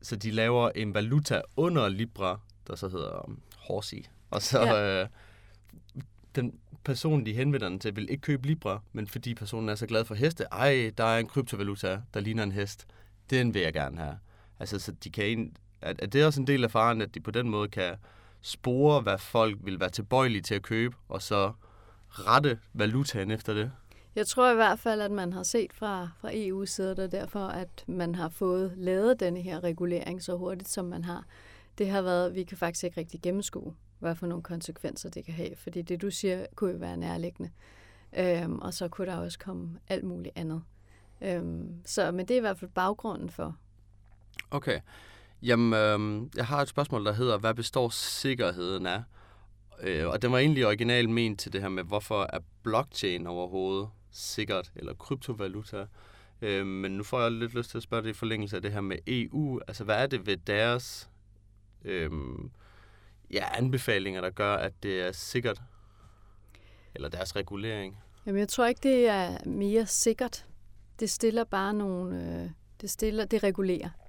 så de laver en valuta under Libra, der så hedder um, Horsey. Og så ja. øh, den person, de henvender den til, vil ikke købe Libra, men fordi personen er så glad for heste, ej, der er en kryptovaluta, der ligner en hest, den vil jeg gerne have. Altså, så de kan, at, at det er også en del af faren, at de på den måde kan spore, hvad folk vil være tilbøjelige til at købe, og så rette valutaen efter det. Jeg tror i hvert fald, at man har set fra, fra EU's side, der derfor at man har fået lavet denne her regulering så hurtigt, som man har. Det har været, at vi kan faktisk ikke rigtig gennemskue, hvad for nogle konsekvenser det kan have. Fordi det, du siger, kunne jo være nærliggende. Øhm, og så kunne der også komme alt muligt andet. Øhm, så, men det er i hvert fald baggrunden for. Okay. Jamen, øh, jeg har et spørgsmål, der hedder, hvad består sikkerheden af? Øh, og den var egentlig originalt ment til det her med, hvorfor er blockchain overhovedet sikkert, eller kryptovaluta. Øh, men nu får jeg lidt lyst til at spørge dig i forlængelse af det her med EU. Altså, hvad er det ved deres øh, ja, anbefalinger, der gør, at det er sikkert? Eller deres regulering? Jamen, jeg tror ikke, det er mere sikkert. Det stiller bare nogle... Øh, det stiller, det regulerer.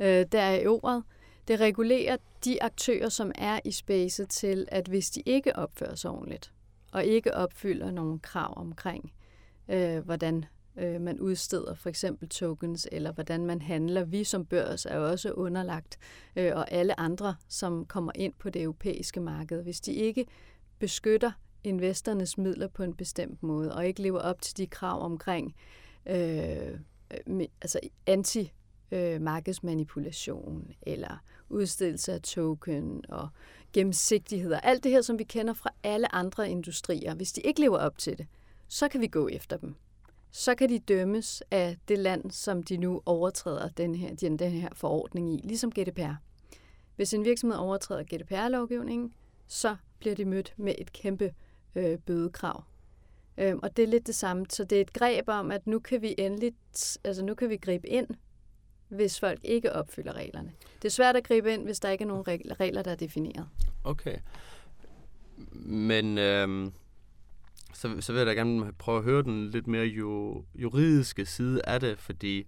Øh, der er ordet. Det regulerer de aktører, som er i spacet til, at hvis de ikke opfører sig ordentligt, og ikke opfylder nogle krav omkring, øh, hvordan øh, man udsteder for eksempel tokens, eller hvordan man handler. Vi som børs er også underlagt, øh, og alle andre, som kommer ind på det europæiske marked. Hvis de ikke beskytter investorernes midler på en bestemt måde, og ikke lever op til de krav omkring øh, altså anti øh, markedsmanipulation eller udstedelse af token og gennemsigtighed og alt det her, som vi kender fra alle andre industrier. Hvis de ikke lever op til det, så kan vi gå efter dem. Så kan de dømmes af det land, som de nu overtræder den her, den, den her forordning i, ligesom GDPR. Hvis en virksomhed overtræder GDPR-lovgivningen, så bliver de mødt med et kæmpe øh, bødekrav. Øhm, og det er lidt det samme. Så det er et greb om, at nu kan vi endelig, altså nu kan vi gribe ind, hvis folk ikke opfylder reglerne. Det er svært at gribe ind, hvis der ikke er nogen regler, der er defineret. Okay. Men øhm, så, så vil jeg da gerne prøve at høre den lidt mere jo, juridiske side af det, fordi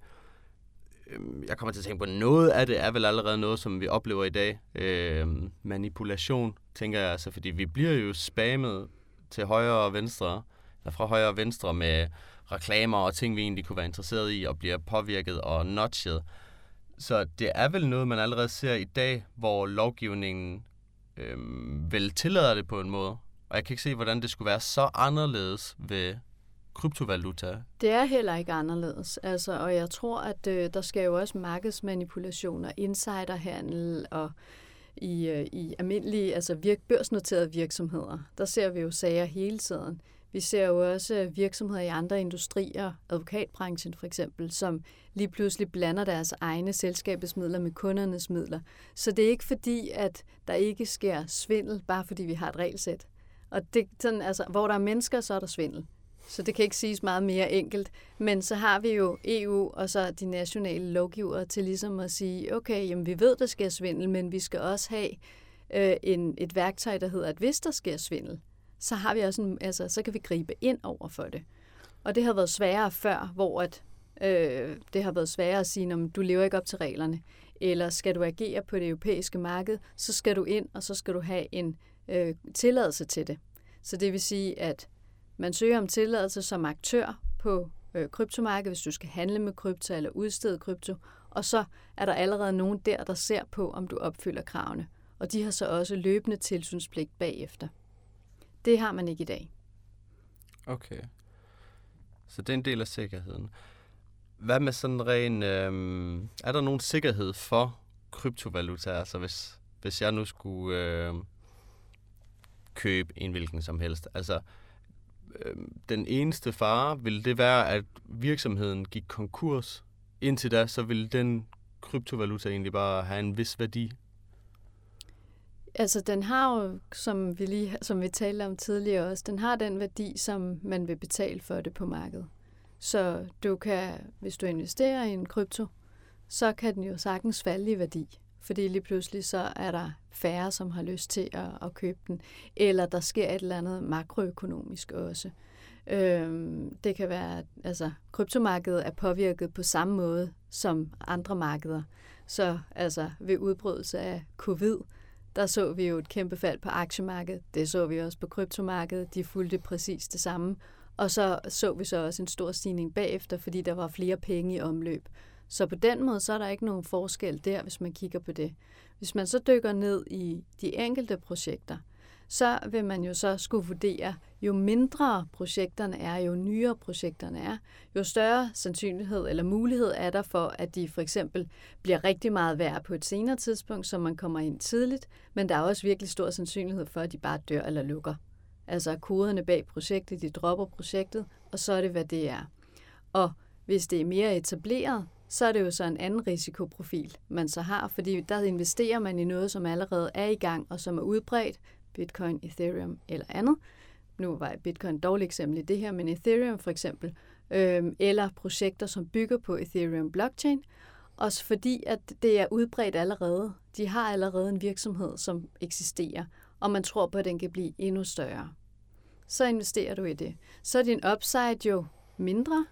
øh, jeg kommer til at tænke på, at noget af det er vel allerede noget, som vi oplever i dag. Øh, manipulation, tænker jeg altså, fordi vi bliver jo spammet til højre og venstre, eller fra højre og venstre med reklamer og ting, vi egentlig kunne være interesseret i, og bliver påvirket og notchet. Så det er vel noget, man allerede ser i dag, hvor lovgivningen øh, vel tillader det på en måde. Og jeg kan ikke se, hvordan det skulle være så anderledes ved kryptovaluta. Det er heller ikke anderledes. Altså, og jeg tror, at øh, der skal jo også markedsmanipulationer, insiderhandel og i, øh, i almindelige altså virk, børsnoterede virksomheder. Der ser vi jo sager hele tiden. Vi ser jo også øh, virksomheder i andre industrier, advokatbranchen for eksempel, som lige pludselig blander deres egne selskabets midler med kundernes midler. Så det er ikke fordi, at der ikke sker svindel, bare fordi vi har et regelsæt. Og det, sådan, altså, hvor der er mennesker, så er der svindel. Så det kan ikke siges meget mere enkelt. Men så har vi jo EU og så de nationale lovgivere til ligesom at sige, okay, jamen vi ved, der sker svindel, men vi skal også have øh, en, et værktøj, der hedder, at hvis der sker svindel, så har vi også en, altså, så kan vi gribe ind over for det. Og det har været sværere før, hvor at, øh, det har været sværere at sige, om du lever ikke op til reglerne, eller skal du agere på det europæiske marked, så skal du ind, og så skal du have en øh, tilladelse til det. Så det vil sige, at man søger om tilladelse som aktør på øh, kryptomarkedet, hvis du skal handle med krypto eller udstede krypto, og så er der allerede nogen der, der ser på, om du opfylder kravene. Og de har så også løbende tilsynspligt bagefter. Det har man ikke i dag. Okay. Så det er en del af sikkerheden. Hvad med sådan ren... Øh, er der nogen sikkerhed for kryptovaluta? Altså hvis, hvis jeg nu skulle øh, købe en hvilken som helst. Altså øh, den eneste fare vil det være, at virksomheden gik konkurs. Indtil da, så vil den kryptovaluta egentlig bare have en vis værdi Altså, den har jo, som vi, lige, som vi talte om tidligere også, den har den værdi, som man vil betale for det på markedet. Så du kan, hvis du investerer i en krypto, så kan den jo sagtens falde i værdi. Fordi lige pludselig så er der færre, som har lyst til at, at købe den. Eller der sker et eller andet makroøkonomisk også. Øhm, det kan være, altså kryptomarkedet er påvirket på samme måde som andre markeder. Så altså ved udbrydelse af covid, der så vi jo et kæmpe fald på aktiemarkedet. Det så vi også på kryptomarkedet. De fulgte præcis det samme. Og så så vi så også en stor stigning bagefter, fordi der var flere penge i omløb. Så på den måde, så er der ikke nogen forskel der, hvis man kigger på det. Hvis man så dykker ned i de enkelte projekter, så vil man jo så skulle vurdere, jo mindre projekterne er, jo nyere projekterne er, jo større sandsynlighed eller mulighed er der for, at de for eksempel bliver rigtig meget værd på et senere tidspunkt, så man kommer ind tidligt, men der er også virkelig stor sandsynlighed for, at de bare dør eller lukker. Altså koderne bag projektet, de dropper projektet, og så er det, hvad det er. Og hvis det er mere etableret, så er det jo så en anden risikoprofil, man så har, fordi der investerer man i noget, som allerede er i gang og som er udbredt, Bitcoin, Ethereum eller andet. Nu var Bitcoin et dårligt eksempel i det her, men Ethereum for eksempel, øh, eller projekter, som bygger på Ethereum blockchain, også fordi, at det er udbredt allerede. De har allerede en virksomhed, som eksisterer, og man tror på, at den kan blive endnu større. Så investerer du i det. Så er din upside jo mindre,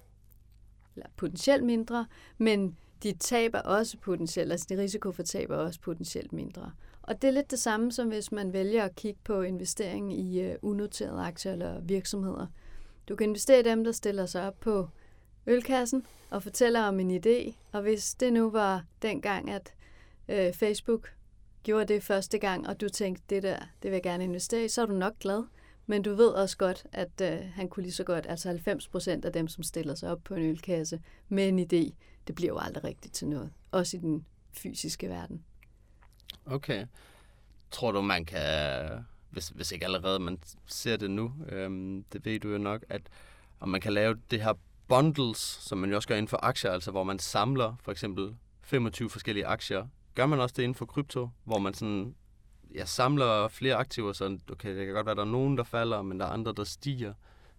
eller potentielt mindre, men dit tab er også potentielt, altså din risiko for tab er også potentielt mindre. Og det er lidt det samme, som hvis man vælger at kigge på investering i øh, unoterede aktier eller virksomheder. Du kan investere i dem, der stiller sig op på ølkassen og fortæller om en idé. Og hvis det nu var dengang, at øh, Facebook gjorde det første gang, og du tænkte, det der, det vil jeg gerne investere i, så er du nok glad. Men du ved også godt, at øh, han kunne lige så godt, altså 90 procent af dem, som stiller sig op på en ølkasse med en idé, det bliver jo aldrig rigtigt til noget. Også i den fysiske verden. Okay. Tror du, man kan, hvis, hvis ikke allerede man ser det nu, øhm, det ved du jo nok, at om man kan lave det her bundles, som man jo også gør inden for aktier, altså hvor man samler for eksempel 25 forskellige aktier. Gør man også det inden for krypto, hvor man sådan jeg samler flere aktiver, så okay, det kan godt være, at der er nogen, der falder, men der er andre, der stiger.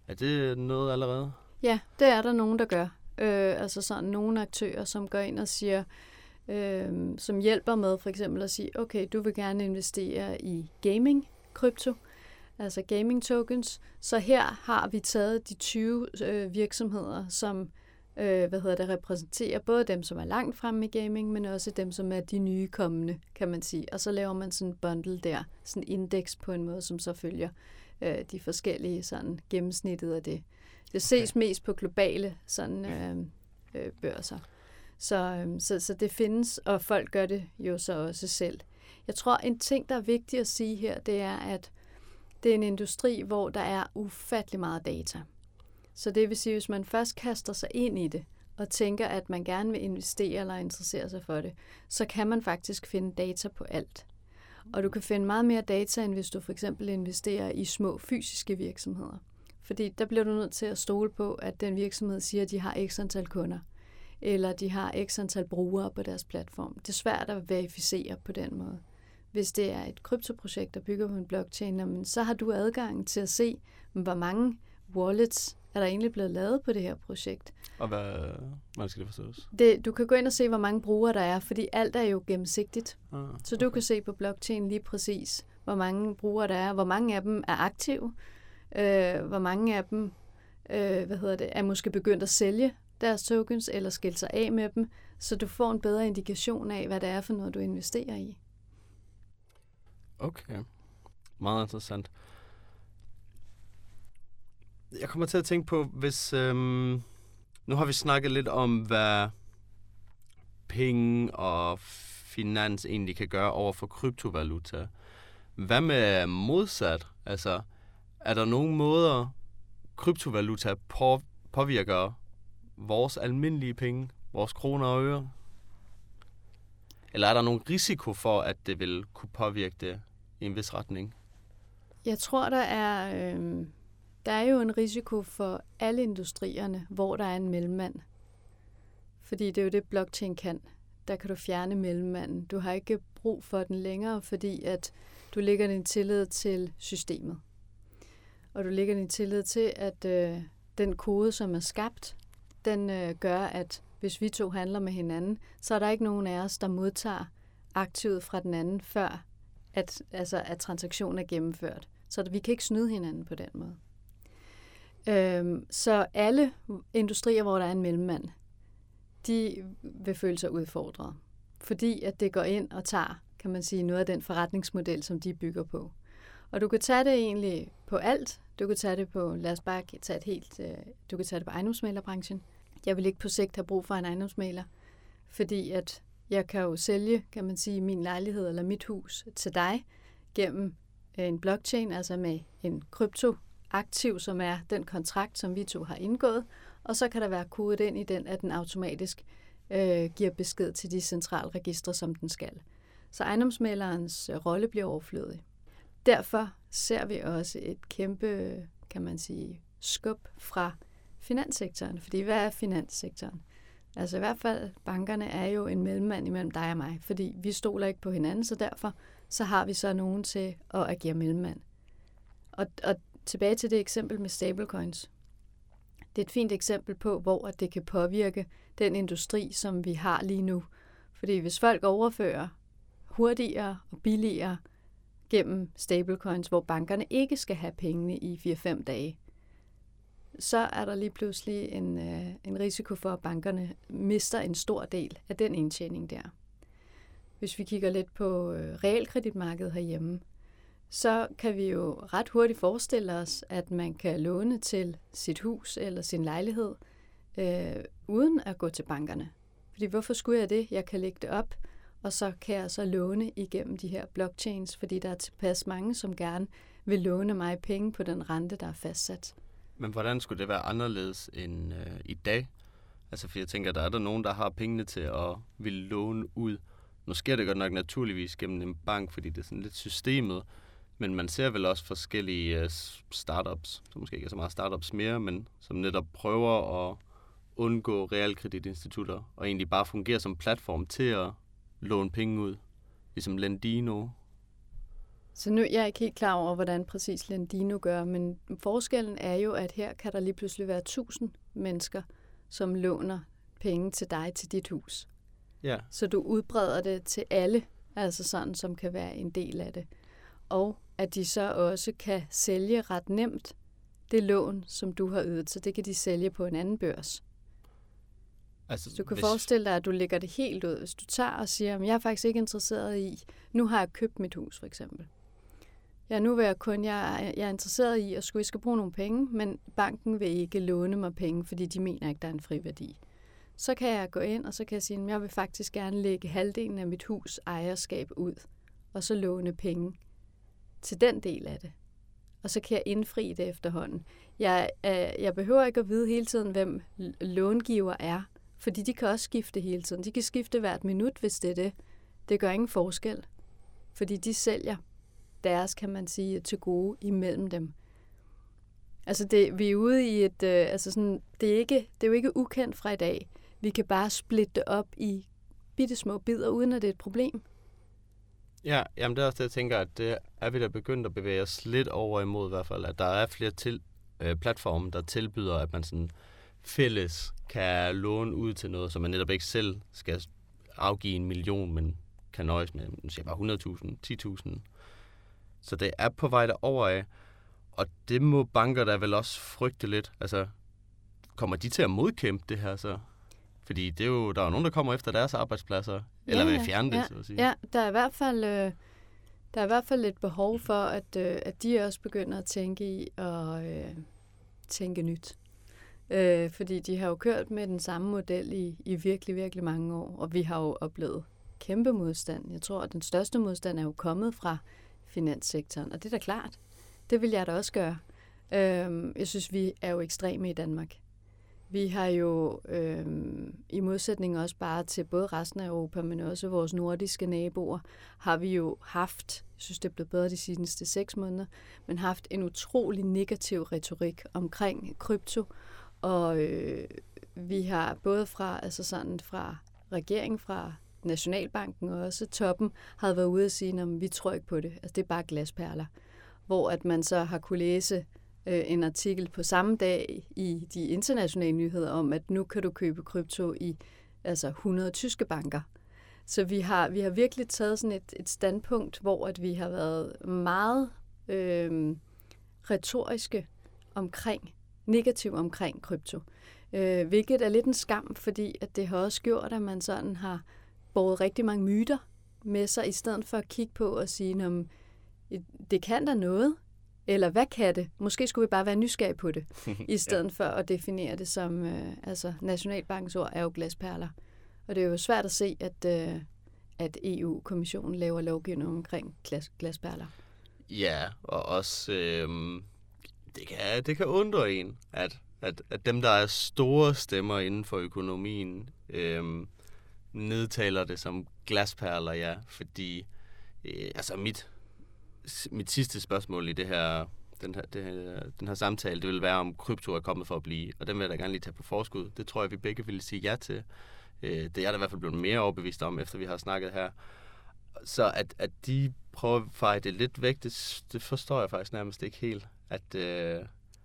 Er det noget allerede? Ja, det er der nogen, der gør. Øh, altså sådan nogle aktører, som går ind og siger, øh, som hjælper med for eksempel at sige, okay, du vil gerne investere i gaming, krypto, altså gaming tokens. Så her har vi taget de 20 øh, virksomheder, som øh, hvad hedder det, repræsenterer både dem, som er langt fremme i gaming, men også dem, som er de nye kommende, kan man sige. Og så laver man sådan en bundle der, sådan en indeks på en måde, som så følger øh, de forskellige sådan gennemsnittet af det. Det ses okay. mest på globale sådan, øh, øh, børser. Så, øh, så, så det findes, og folk gør det jo så også selv. Jeg tror, en ting, der er vigtigt at sige her, det er, at det er en industri, hvor der er ufattelig meget data. Så det vil sige, hvis man først kaster sig ind i det, og tænker, at man gerne vil investere eller interessere sig for det, så kan man faktisk finde data på alt. Og du kan finde meget mere data, end hvis du for eksempel investerer i små fysiske virksomheder. Fordi der bliver du nødt til at stole på, at den virksomhed siger, at de har x antal kunder, eller de har x antal brugere på deres platform. Det er svært at verificere på den måde. Hvis det er et kryptoprojekt, der bygger på en blockchain, så har du adgang til at se, hvor mange wallets er der egentlig blevet lavet på det her projekt. Og hvad, hvad skal det forstås? Det, du kan gå ind og se, hvor mange brugere der er, fordi alt er jo gennemsigtigt. Ah, okay. Så du kan se på blockchain lige præcis, hvor mange brugere der er, hvor mange af dem er aktive, øh, hvor mange af dem øh, hvad hedder det, er måske begyndt at sælge deres tokens eller skille sig af med dem, så du får en bedre indikation af, hvad det er for noget, du investerer i. Okay. Meget interessant. Jeg kommer til at tænke på, hvis... Øhm, nu har vi snakket lidt om, hvad penge og finans egentlig kan gøre over for kryptovaluta. Hvad med modsat? Altså, er der nogle måder, kryptovaluta på, påvirker vores almindelige penge, vores kroner og øre? Eller er der nogen risiko for, at det vil kunne påvirke det i en vis retning? Jeg tror, der er, øh, der er jo en risiko for alle industrierne, hvor der er en mellemmand. Fordi det er jo det, blockchain kan. Der kan du fjerne mellemmanden. Du har ikke brug for den længere, fordi at du lægger din tillid til systemet og du lægger din tillid til, at øh, den kode, som er skabt, den øh, gør, at hvis vi to handler med hinanden, så er der ikke nogen af os, der modtager aktivet fra den anden, før at, altså, at transaktionen er gennemført. Så vi kan ikke snyde hinanden på den måde. Øhm, så alle industrier, hvor der er en mellemmand, de vil føle sig udfordret. Fordi at det går ind og tager, kan man sige, noget af den forretningsmodel, som de bygger på. Og du kan tage det egentlig på alt. Du kan tage det på, lad os bare tage et helt, øh, du kan tage det på ejendomsmalerbranchen. Jeg vil ikke på sigt have brug for en ejendomsmaler, fordi at jeg kan jo sælge, kan man sige, min lejlighed eller mit hus til dig gennem øh, en blockchain, altså med en krypto aktiv, som er den kontrakt, som vi to har indgået, og så kan der være kodet ind i den, at den automatisk øh, giver besked til de centralregistre, som den skal. Så ejendomsmalerens øh, rolle bliver overflødig. Derfor ser vi også et kæmpe, kan man sige, skub fra finanssektoren. Fordi hvad er finanssektoren? Altså i hvert fald, bankerne er jo en mellemmand imellem dig og mig, fordi vi stoler ikke på hinanden, så derfor så har vi så nogen til at agere mellemmand. Og, og tilbage til det eksempel med stablecoins. Det er et fint eksempel på, hvor det kan påvirke den industri, som vi har lige nu. Fordi hvis folk overfører hurtigere og billigere gennem stablecoins, hvor bankerne ikke skal have pengene i 4-5 dage, så er der lige pludselig en, øh, en risiko for, at bankerne mister en stor del af den indtjening der. Hvis vi kigger lidt på øh, realkreditmarkedet herhjemme, så kan vi jo ret hurtigt forestille os, at man kan låne til sit hus eller sin lejlighed, øh, uden at gå til bankerne. Fordi hvorfor skulle jeg det? Jeg kan lægge det op, og så kan jeg så låne igennem de her blockchains, fordi der er tilpas mange, som gerne vil låne mig penge på den rente, der er fastsat. Men hvordan skulle det være anderledes end øh, i dag? Altså, for jeg tænker, der er der nogen, der har pengene til at ville låne ud. Nu sker det godt nok naturligvis gennem en bank, fordi det er sådan lidt systemet. Men man ser vel også forskellige uh, startups, som måske ikke er så meget startups mere, men som netop prøver at undgå realkreditinstitutter og egentlig bare fungere som platform til at låne penge ud. Ligesom Lendino. Så nu jeg er ikke helt klar over, hvordan præcis Lendino gør, men forskellen er jo, at her kan der lige pludselig være tusind mennesker, som låner penge til dig til dit hus. Ja. Så du udbreder det til alle, altså sådan, som kan være en del af det. Og at de så også kan sælge ret nemt det lån, som du har ydet, så det kan de sælge på en anden børs. Altså, Så du kan hvis, forestille dig, at du lægger det helt ud. Hvis du tager og siger, at jeg er faktisk ikke interesseret i, nu har jeg købt mit hus for eksempel. Ja, nu vil jeg kun, jeg, jeg er interesseret i, at skulle, jeg skal bruge nogle penge, men banken vil ikke låne mig penge, fordi de mener ikke, der er en friværdi. Så kan jeg gå ind, og så kan jeg sige, at jeg vil faktisk gerne lægge halvdelen af mit hus ejerskab ud, og så låne penge til den del af det. Og så kan jeg indfri det efterhånden. Jeg, øh, jeg behøver ikke at vide hele tiden, hvem långiver er, fordi de kan også skifte hele tiden. De kan skifte hvert minut, hvis det er det. Det gør ingen forskel, fordi de sælger deres, kan man sige, til gode imellem dem. Altså det, vi er ude i et, øh, altså sådan, det, er ikke, det er jo ikke ukendt fra i dag. Vi kan bare splitte det op i bitte små bidder, uden at det er et problem. Ja, jamen det er også det, jeg tænker, at det er vi da begyndt at bevæge os lidt over imod i hvert fald, at der er flere til, øh, platforme, der tilbyder, at man sådan fælles kan låne ud til noget, så man netop ikke selv skal afgive en million, men kan nøjes med, nu siger jeg bare 100.000, 10.000. Så det er på vej derover af, og det må banker da vel også frygte lidt. Altså, kommer de til at modkæmpe det her så? Fordi det er jo, der er jo nogen, der kommer efter deres arbejdspladser, eller vil fjerne det, ja, så at sige. Ja, der er i hvert fald, øh, der er i hvert fald et behov for, at, øh, at de også begynder at tænke i at øh, tænke nyt. Øh, fordi de har jo kørt med den samme model i, i virkelig, virkelig mange år, og vi har jo oplevet kæmpe modstand. Jeg tror, at den største modstand er jo kommet fra finanssektoren, og det er da klart. Det vil jeg da også gøre. Øh, jeg synes, vi er jo ekstreme i Danmark. Vi har jo øh, i modsætning også bare til både resten af Europa, men også vores nordiske naboer, har vi jo haft, jeg synes det er blevet bedre de seneste seks måneder, men haft en utrolig negativ retorik omkring krypto, og øh, vi har både fra, altså sådan fra regeringen, fra Nationalbanken og også toppen, har været ude og sige, at vi tror ikke på det. Altså det er bare glasperler. Hvor at man så har kunne læse øh, en artikel på samme dag i de internationale nyheder om, at nu kan du købe krypto i altså 100 tyske banker. Så vi har, vi har virkelig taget sådan et, et standpunkt, hvor at vi har været meget øh, retoriske omkring, negativ omkring krypto. Øh, hvilket er lidt en skam, fordi at det har også gjort, at man sådan har båret rigtig mange myter med sig, i stedet for at kigge på og sige, om det kan der noget, eller hvad kan det? Måske skulle vi bare være nysgerrige på det, i stedet ja. for at definere det som, øh, altså Nationalbankens ord er jo glasperler. Og det er jo svært at se, at, øh, at EU-kommissionen laver lovgivning omkring glas, glasperler. Ja, og også, øh, det, kan, det kan undre en, at, at, at dem, der er store stemmer inden for økonomien, øh, nedtaler det som glasperler, ja, fordi øh, altså mit, mit sidste spørgsmål i det her, den her, det her, den her samtale, det vil være, om krypto er kommet for at blive, og den vil jeg da gerne lige tage på forskud. Det tror jeg, vi begge ville sige ja til. Øh, det er jeg da i hvert fald blevet mere overbevist om, efter vi har snakket her. Så at, at de prøver at feje det lidt væk, det, det forstår jeg faktisk nærmest ikke helt. At, øh,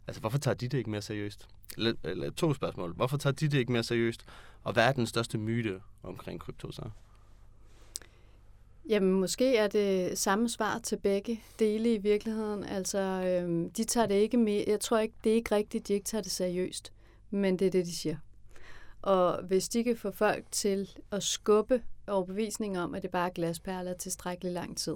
altså, hvorfor tager de det ikke mere seriøst? Eller, eller to spørgsmål. Hvorfor tager de det ikke mere seriøst? Og hvad er den største myte omkring krypto så? Jamen, måske er det samme svar til begge dele i virkeligheden. Altså, øhm, de tager det ikke med. Jeg tror ikke, det er ikke rigtigt, de ikke tager det seriøst. Men det er det, de siger. Og hvis de kan få folk til at skubbe overbevisningen om, at det bare er glasperler tilstrækkelig lang tid,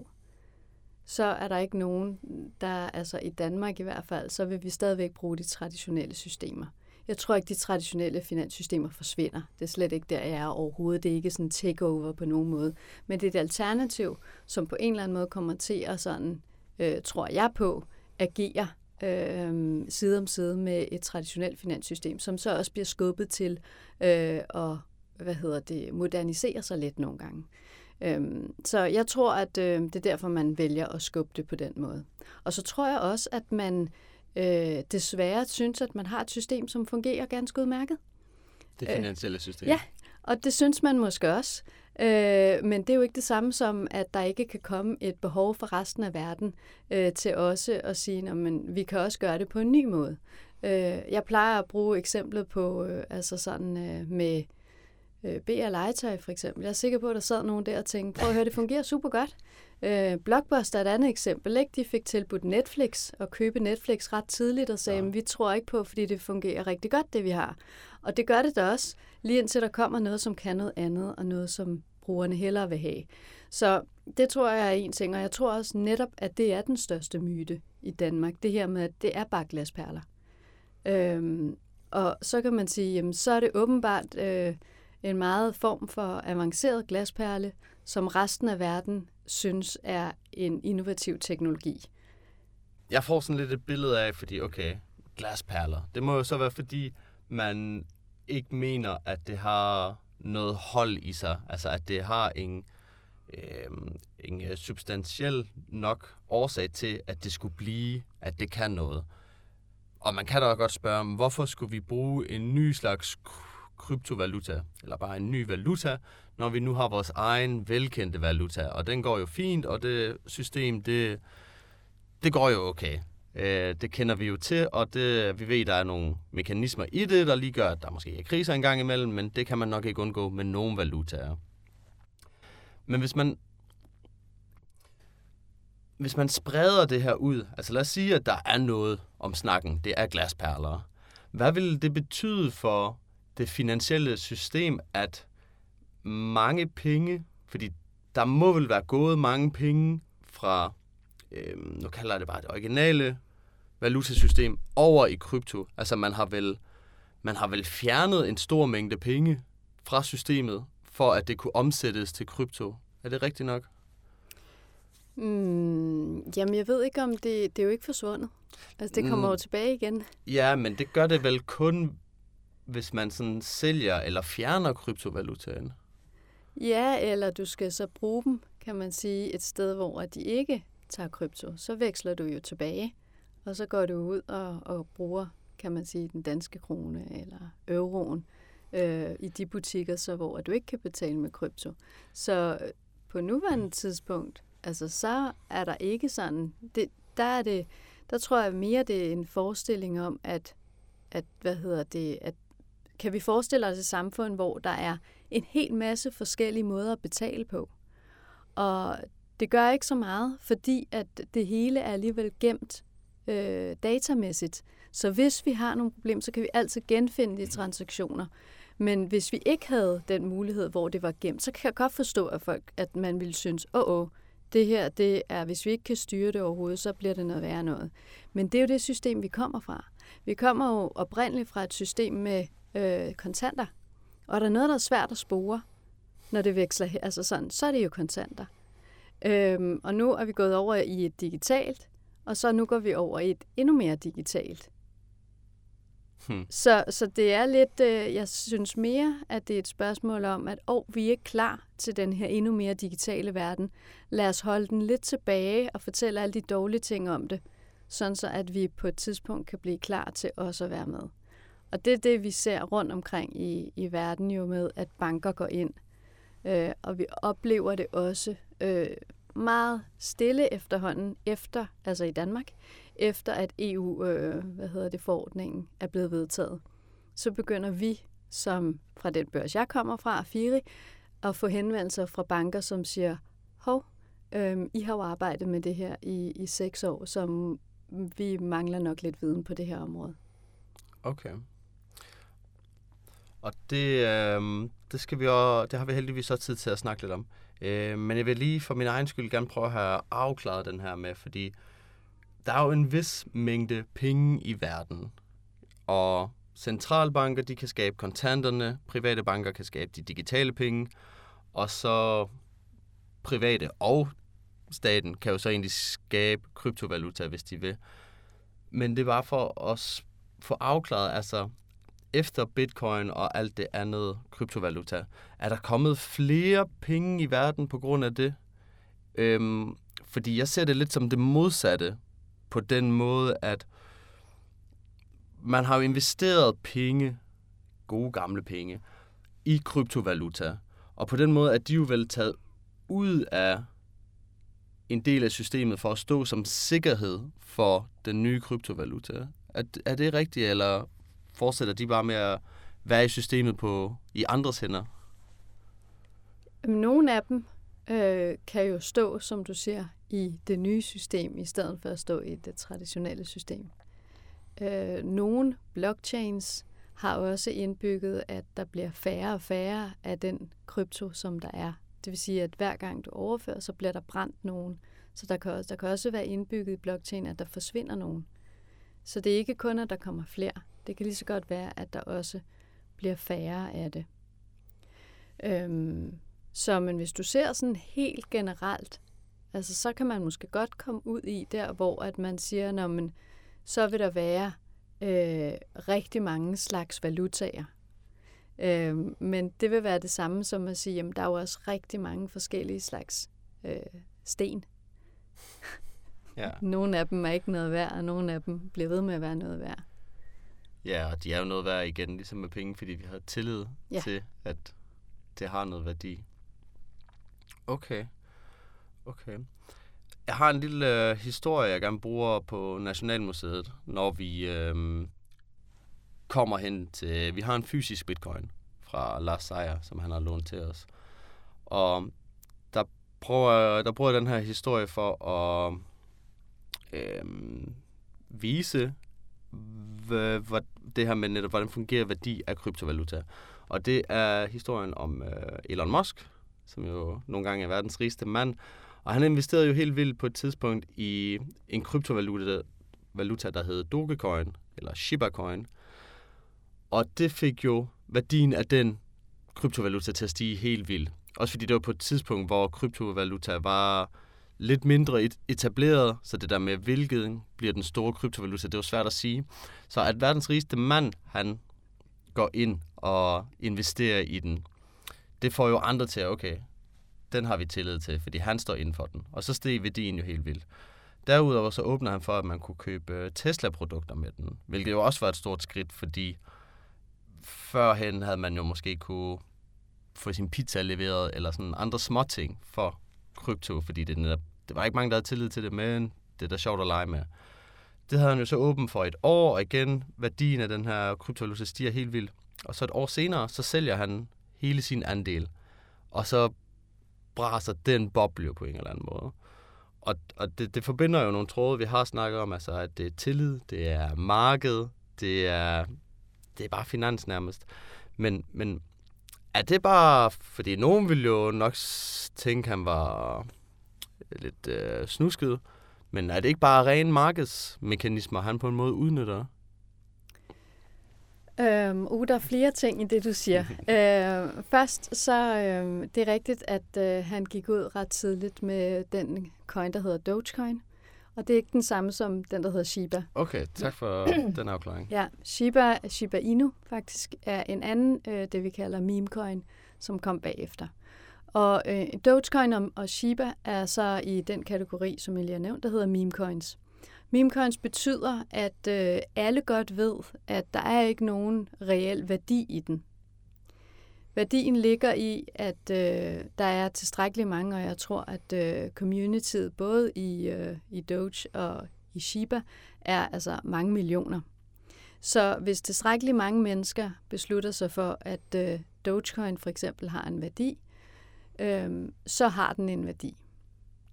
så er der ikke nogen, der, altså i Danmark i hvert fald, så vil vi stadigvæk bruge de traditionelle systemer. Jeg tror ikke, de traditionelle finanssystemer forsvinder. Det er slet ikke der, jeg er overhovedet. Det er ikke sådan en takeover på nogen måde. Men det er et alternativ, som på en eller anden måde kommer til at sådan, øh, tror jeg på, agere øh, side om side med et traditionelt finanssystem, som så også bliver skubbet til øh, at hvad hedder det, modernisere sig lidt nogle gange. Øhm, så jeg tror, at øh, det er derfor, man vælger at skubbe det på den måde. Og så tror jeg også, at man øh, desværre synes, at man har et system, som fungerer ganske udmærket. Det finansielle system. Ja, og det synes man måske også. Øh, men det er jo ikke det samme som, at der ikke kan komme et behov for resten af verden øh, til også at sige, at vi kan også gøre det på en ny måde. Øh, jeg plejer at bruge eksemplet på, øh, altså sådan øh, med øh, BR Legetøj for eksempel. Jeg er sikker på, at der sad nogen der og tænkte, prøv at høre, det fungerer super godt. Øh, Blockbuster er et andet eksempel. Ikke? De fik tilbudt Netflix og købe Netflix ret tidligt og sagde, ja. vi tror ikke på, fordi det fungerer rigtig godt, det vi har. Og det gør det da også, lige indtil der kommer noget, som kan noget andet, og noget, som brugerne hellere vil have. Så det tror jeg er en ting, og jeg tror også netop, at det er den største myte i Danmark. Det her med, at det er bare glasperler. Øhm, og så kan man sige, jamen, så er det åbenbart øh, en meget form for avanceret glasperle, som resten af verden synes er en innovativ teknologi. Jeg får sådan lidt et billede af, fordi okay, glasperler. Det må jo så være, fordi man ikke mener, at det har noget hold i sig. Altså, at det har en, øhm, øh, en substantiel nok årsag til, at det skulle blive, at det kan noget. Og man kan da godt spørge, hvorfor skulle vi bruge en ny slags kryptovaluta, eller bare en ny valuta, når vi nu har vores egen velkendte valuta. Og den går jo fint, og det system, det, det går jo okay. Øh, det kender vi jo til, og det, vi ved, der er nogle mekanismer i det, der lige gør, at der måske er kriser engang imellem, men det kan man nok ikke undgå med nogen valutaer. Men hvis man hvis man spreder det her ud, altså lad os sige, at der er noget om snakken, det er glasperler. Hvad vil det betyde for det finansielle system, at mange penge, fordi der må vel være gået mange penge fra, øh, nu kalder jeg det bare det originale valutasystem, over i krypto. Altså man har vel, man har vel fjernet en stor mængde penge fra systemet, for at det kunne omsættes til krypto. Er det rigtigt nok? Mm, jamen, jeg ved ikke, om det, det er jo ikke forsvundet. Altså, det kommer mm. jo tilbage igen. Ja, men det gør det vel kun, hvis man sådan sælger eller fjerner kryptovalutaen. Ja, eller du skal så bruge dem, kan man sige, et sted, hvor de ikke tager krypto. Så veksler du jo tilbage, og så går du ud og, og bruger, kan man sige, den danske krone eller euroen øh, i de butikker, så hvor du ikke kan betale med krypto. Så øh, på nuværende tidspunkt, altså så er der ikke sådan, det, der er det, der tror jeg mere, det er en forestilling om, at, at hvad hedder det, at kan vi forestille os et samfund, hvor der er en hel masse forskellige måder at betale på. Og det gør ikke så meget, fordi at det hele er alligevel gemt øh, datamæssigt. Så hvis vi har nogle problemer, så kan vi altid genfinde de transaktioner. Men hvis vi ikke havde den mulighed, hvor det var gemt, så kan jeg godt forstå, at, folk, at man ville synes, åh, oh, oh, det her, det er, hvis vi ikke kan styre det overhovedet, så bliver det noget værre noget. Men det er jo det system, vi kommer fra. Vi kommer jo oprindeligt fra et system med øh, kontanter. Og der er noget, der er svært at spore, når det veksler, altså sådan, så er det jo kontanter. Øhm, og nu er vi gået over i et digitalt, og så nu går vi over i et endnu mere digitalt. Hmm. Så, så det er lidt, øh, jeg synes mere, at det er et spørgsmål om, at oh, vi er ikke klar til den her endnu mere digitale verden. Lad os holde den lidt tilbage og fortælle alle de dårlige ting om det, sådan så at vi på et tidspunkt kan blive klar til også at være med. Og det er det, vi ser rundt omkring i, i verden jo med, at banker går ind. Øh, og vi oplever det også øh, meget stille efterhånden, efter, altså i Danmark, efter at EU, øh, hvad hedder det, forordningen er blevet vedtaget. Så begynder vi, som fra den børs, jeg kommer fra, Firi, at få henvendelser fra banker, som siger, hov, øh, I har jo arbejdet med det her i, i seks år, som vi mangler nok lidt viden på det her område. Okay. Og det, øh, det, skal vi også, det har vi heldigvis også tid til at snakke lidt om. Øh, men jeg vil lige for min egen skyld gerne prøve at have afklaret den her med, fordi der er jo en vis mængde penge i verden. Og centralbanker, de kan skabe kontanterne, private banker kan skabe de digitale penge, og så private og staten kan jo så egentlig skabe kryptovaluta, hvis de vil. Men det var for at få afklaret, altså efter bitcoin og alt det andet kryptovaluta, er der kommet flere penge i verden på grund af det? Øhm, fordi jeg ser det lidt som det modsatte, på den måde, at man har jo investeret penge, gode gamle penge, i kryptovaluta. Og på den måde er de jo vel taget ud af en del af systemet for at stå som sikkerhed for den nye kryptovaluta. Er, er det rigtigt, eller fortsætter de bare med at være i systemet på i andres hænder? Nogle af dem øh, kan jo stå, som du siger, i det nye system, i stedet for at stå i det traditionelle system. Øh, nogle blockchains har også indbygget, at der bliver færre og færre af den krypto, som der er. Det vil sige, at hver gang du overfører, så bliver der brændt nogen. Så der kan, også, der kan også være indbygget i blockchain, at der forsvinder nogen. Så det er ikke kun, at der kommer flere. Det kan lige så godt være, at der også bliver færre af det. Øhm, så men hvis du ser sådan helt generelt, altså så kan man måske godt komme ud i der, hvor at man siger, når man, så vil der være øh, rigtig mange slags valutaer. Øh, men det vil være det samme som at sige, at der er jo også rigtig mange forskellige slags øh, sten. Ja. nogle af dem er ikke noget værd, og nogle af dem bliver ved med at være noget værd. Ja, og de er jo noget værd igen, ligesom med penge, fordi vi har tillid ja. til, at det har noget værdi. Okay. Okay. Jeg har en lille øh, historie, jeg gerne bruger på Nationalmuseet, når vi øh, kommer hen til... Vi har en fysisk bitcoin fra Lars Seier, som han har lånt til os. Og der prøver, der bruger jeg den her historie for at øh, vise, hvad, det her med netop, hvordan fungerer værdi af kryptovaluta. Og det er historien om øh, Elon Musk, som jo nogle gange er verdens rigeste mand. Og han investerede jo helt vildt på et tidspunkt i en kryptovaluta, valuta, der hed Dogecoin, eller Shiba Coin. Og det fik jo værdien af den kryptovaluta til at stige helt vildt. Også fordi det var på et tidspunkt, hvor kryptovaluta var lidt mindre etableret, så det der med, hvilket bliver den store kryptovaluta, det var svært at sige. Så at verdens rigeste mand, han går ind og investerer i den, det får jo andre til, at, okay, den har vi tillid til, fordi han står inden for den. Og så steg værdien jo helt vildt. Derudover så åbner han for, at man kunne købe øh, Tesla-produkter med den, hvilket jo også var et stort skridt, fordi førhen havde man jo måske kunne få sin pizza leveret, eller sådan andre små ting for krypto, fordi det, netop, det var ikke mange, der havde tillid til det, men det er da sjovt at lege med. Det havde han jo så åbent for et år, og igen, værdien af den her kryptovaluta stiger helt vildt. Og så et år senere, så sælger han hele sin andel. Og så braser den boble på en eller anden måde. Og, og det, det forbinder jo nogle tråde, vi har snakket om, altså at det er tillid, det er marked, det er, det er bare finans nærmest. Men, men er det bare, fordi nogen vil jo nok tænke, han var lidt øh, snusket, men er det ikke bare ren markedsmekanismer, han på en måde udnytter? Øhm, uh, der er flere ting i det, du siger. øh, først så øh, det er rigtigt, at øh, han gik ud ret tidligt med den coin, der hedder Dogecoin. Og det er ikke den samme som den, der hedder Shiba. Okay, tak for den afklaring. Ja, Shiba, Shiba Inu faktisk er en anden, øh, det vi kalder meme coin, som kom bagefter. Og øh, Dogecoin og, og Shiba er så i den kategori, som jeg lige har nævnt, der hedder meme coins. Meme coins betyder, at øh, alle godt ved, at der er ikke nogen reel værdi i den. Værdien ligger i, at øh, der er tilstrækkeligt mange, og jeg tror, at øh, communityet både i, øh, i Doge og i Shiba er altså mange millioner. Så hvis tilstrækkeligt mange mennesker beslutter sig for, at øh, Dogecoin for eksempel har en værdi, øh, så har den en værdi.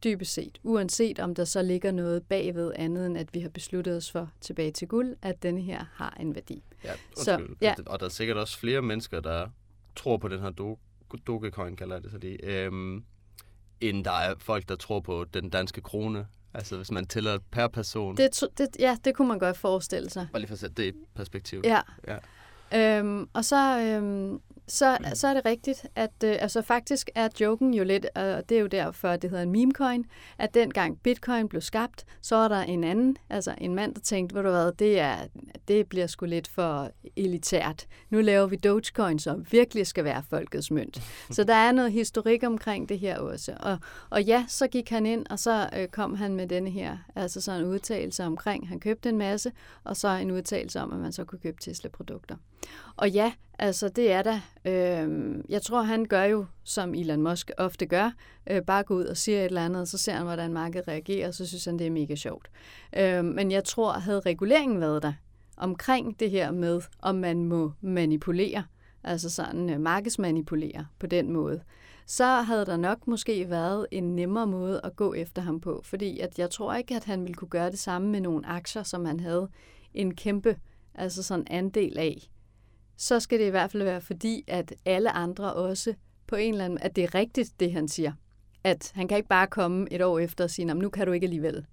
dybest set, uanset om der så ligger noget bagved andet, end at vi har besluttet os for tilbage til guld, at denne her har en værdi. Ja, Så, undskyld. ja. Og der er sikkert også flere mennesker, der tror på den her do- Dogecoin, kalder det så lige, øhm, end der er folk, der tror på den danske krone. Altså hvis man tæller per person. Det, det, ja, det kunne man godt forestille sig. Bare lige for at sætte det i perspektiv. Ja. Ja. Øhm, og så, øhm, så, så er det rigtigt, at øh, altså faktisk er joken jo lidt, og det er jo derfor, det hedder en memecoin, at dengang bitcoin blev skabt, så var der en anden, altså en mand, der tænkte, ved du hvad, det, er, det bliver sgu lidt for elitært. Nu laver vi Dogecoin, som virkelig skal være folkets mønt. Så der er noget historik omkring det her også. Og, og ja, så gik han ind, og så øh, kom han med denne her, altså sådan en udtalelse omkring, han købte en masse, og så en udtalelse om, at man så kunne købe Tesla-produkter. Og ja, altså det er der. Øh, jeg tror, han gør jo, som Elon Musk ofte gør, øh, bare gå ud og siger et eller andet, så ser han, hvordan markedet reagerer, og så synes han, det er mega sjovt. Øh, men jeg tror, havde reguleringen været der omkring det her med, om man må manipulere, altså sådan øh, markedsmanipulere på den måde, så havde der nok måske været en nemmere måde at gå efter ham på, fordi at jeg tror ikke, at han ville kunne gøre det samme med nogle aktier, som han havde en kæmpe altså sådan andel af så skal det i hvert fald være fordi, at alle andre også på en eller anden at det er rigtigt, det han siger. At han kan ikke bare komme et år efter og sige, men nu kan du ikke alligevel.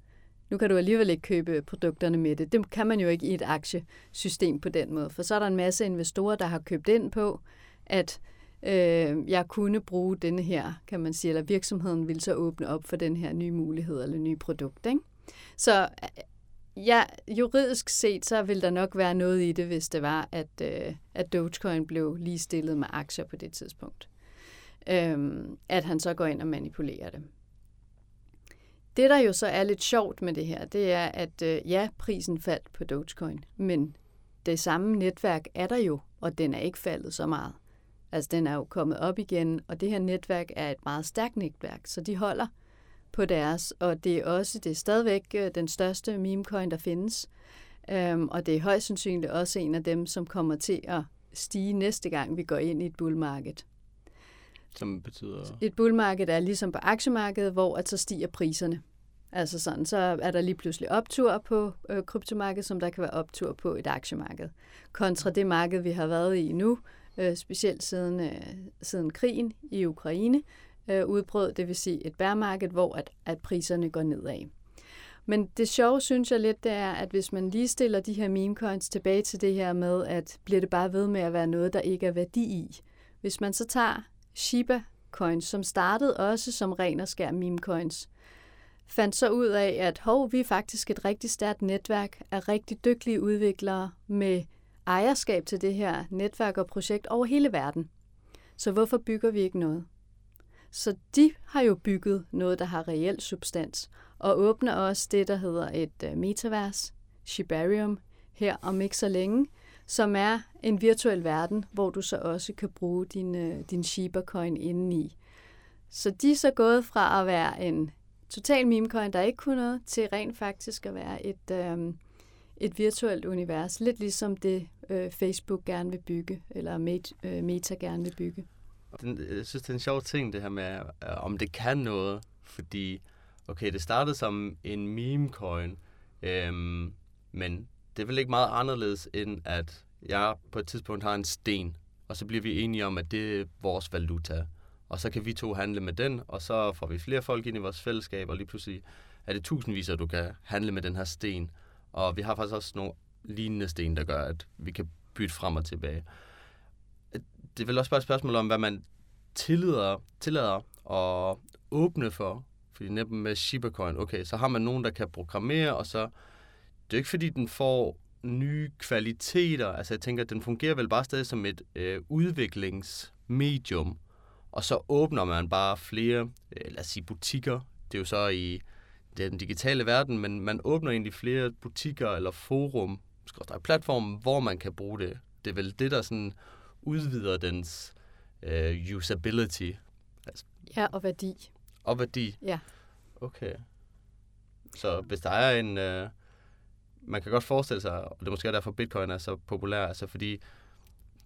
Nu kan du alligevel ikke købe produkterne med det. Det kan man jo ikke i et aktiesystem på den måde. For så er der en masse investorer, der har købt ind på, at øh, jeg kunne bruge denne her, kan man sige, eller virksomheden vil så åbne op for den her nye mulighed eller nye produkt. Ikke? Så Ja, juridisk set, så vil der nok være noget i det, hvis det var, at, øh, at Dogecoin blev ligestillet med aktier på det tidspunkt. Øhm, at han så går ind og manipulerer det. Det, der jo så er lidt sjovt med det her, det er, at øh, ja, prisen faldt på Dogecoin, men det samme netværk er der jo, og den er ikke faldet så meget. Altså, den er jo kommet op igen, og det her netværk er et meget stærkt netværk, så de holder på deres, og det er også det er stadigvæk øh, den største memecoin, der findes. Um, og det er højst sandsynligt også en af dem, som kommer til at stige næste gang, vi går ind i et bullmarked. Som betyder... Et bullmarked er ligesom på aktiemarkedet, hvor at så stiger priserne. Altså sådan, så er der lige pludselig optur på øh, kryptomarkedet, som der kan være optur på et aktiemarked. Kontra det marked, vi har været i nu, øh, specielt siden, øh, siden krigen i Ukraine, øh, udbrud, det vil sige et bærmarked, hvor at, at priserne går nedad. Men det sjove, synes jeg lidt, det er, at hvis man lige stiller de her meme coins tilbage til det her med, at bliver det bare ved med at være noget, der ikke er værdi i. Hvis man så tager Shiba coins, som startede også som ren og skær meme coins, fandt så ud af, at hov, vi er faktisk et rigtig stærkt netværk af rigtig dygtige udviklere med ejerskab til det her netværk og projekt over hele verden. Så hvorfor bygger vi ikke noget? Så de har jo bygget noget, der har reel substans, og åbner også det, der hedder et øh, metavers, Shibarium, her om ikke så længe, som er en virtuel verden, hvor du så også kan bruge din, øh, din Shiba-coin indeni. Så de er så gået fra at være en total meme-coin, der ikke kunne noget, til rent faktisk at være et, um, et virtuelt univers. Lidt ligesom det øh, Facebook gerne vil bygge, eller Meta gerne vil bygge. Den, jeg synes, det er en sjov ting, det her med, øh, om det kan noget. Fordi, okay, det startede som en meme-coin, øhm, men det er vel ikke meget anderledes, end at jeg på et tidspunkt har en sten, og så bliver vi enige om, at det er vores valuta. Og så kan vi to handle med den, og så får vi flere folk ind i vores fællesskab, og lige pludselig er det tusindvis, at du kan handle med den her sten. Og vi har faktisk også nogle lignende sten, der gør, at vi kan bytte frem og tilbage det er vel også bare et spørgsmål om, hvad man tillader, tillader at åbne for. Fordi netop med Shiba-coin, okay, så har man nogen, der kan programmere, og så... Det er jo ikke, fordi den får nye kvaliteter. Altså, jeg tænker, at den fungerer vel bare stadig som et øh, udviklingsmedium. Og så åbner man bare flere, øh, lad os sige, butikker. Det er jo så i den digitale verden, men man åbner egentlig flere butikker eller forum, platform, hvor man kan bruge det. Det er vel det, der sådan udvider dens øh, usability. Altså, ja, og værdi. Og værdi? Ja. Okay. Så hvis der er en... Øh, man kan godt forestille sig, og det er måske derfor bitcoin er så populær, altså fordi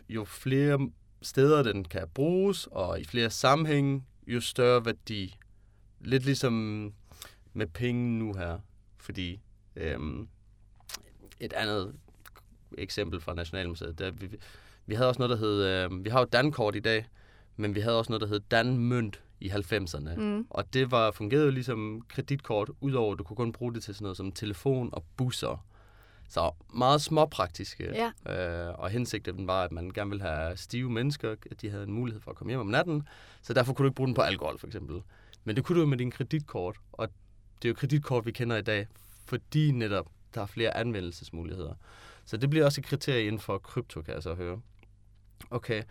jo flere steder den kan bruges, og i flere sammenhænge, jo større værdi lidt ligesom med penge nu her, fordi øhm, et andet eksempel fra Nationalmuseet, der vi, vi havde også noget, der hed, øh, vi har jo Dankort i dag, men vi havde også noget, der hed Danmønt i 90'erne. Mm. Og det var fungerede jo ligesom kreditkort, udover at du kunne kun bruge det til sådan noget som telefon og busser. Så meget småpraktiske. Ja. Øh, og hensigten var, at man gerne ville have stive mennesker, at de havde en mulighed for at komme hjem om natten. Så derfor kunne du ikke bruge den på alkohol, for eksempel. Men det kunne du med din kreditkort. Og det er jo kreditkort, vi kender i dag, fordi netop der er flere anvendelsesmuligheder. Så det bliver også et kriterie inden for krypto, kan jeg så høre. Okay,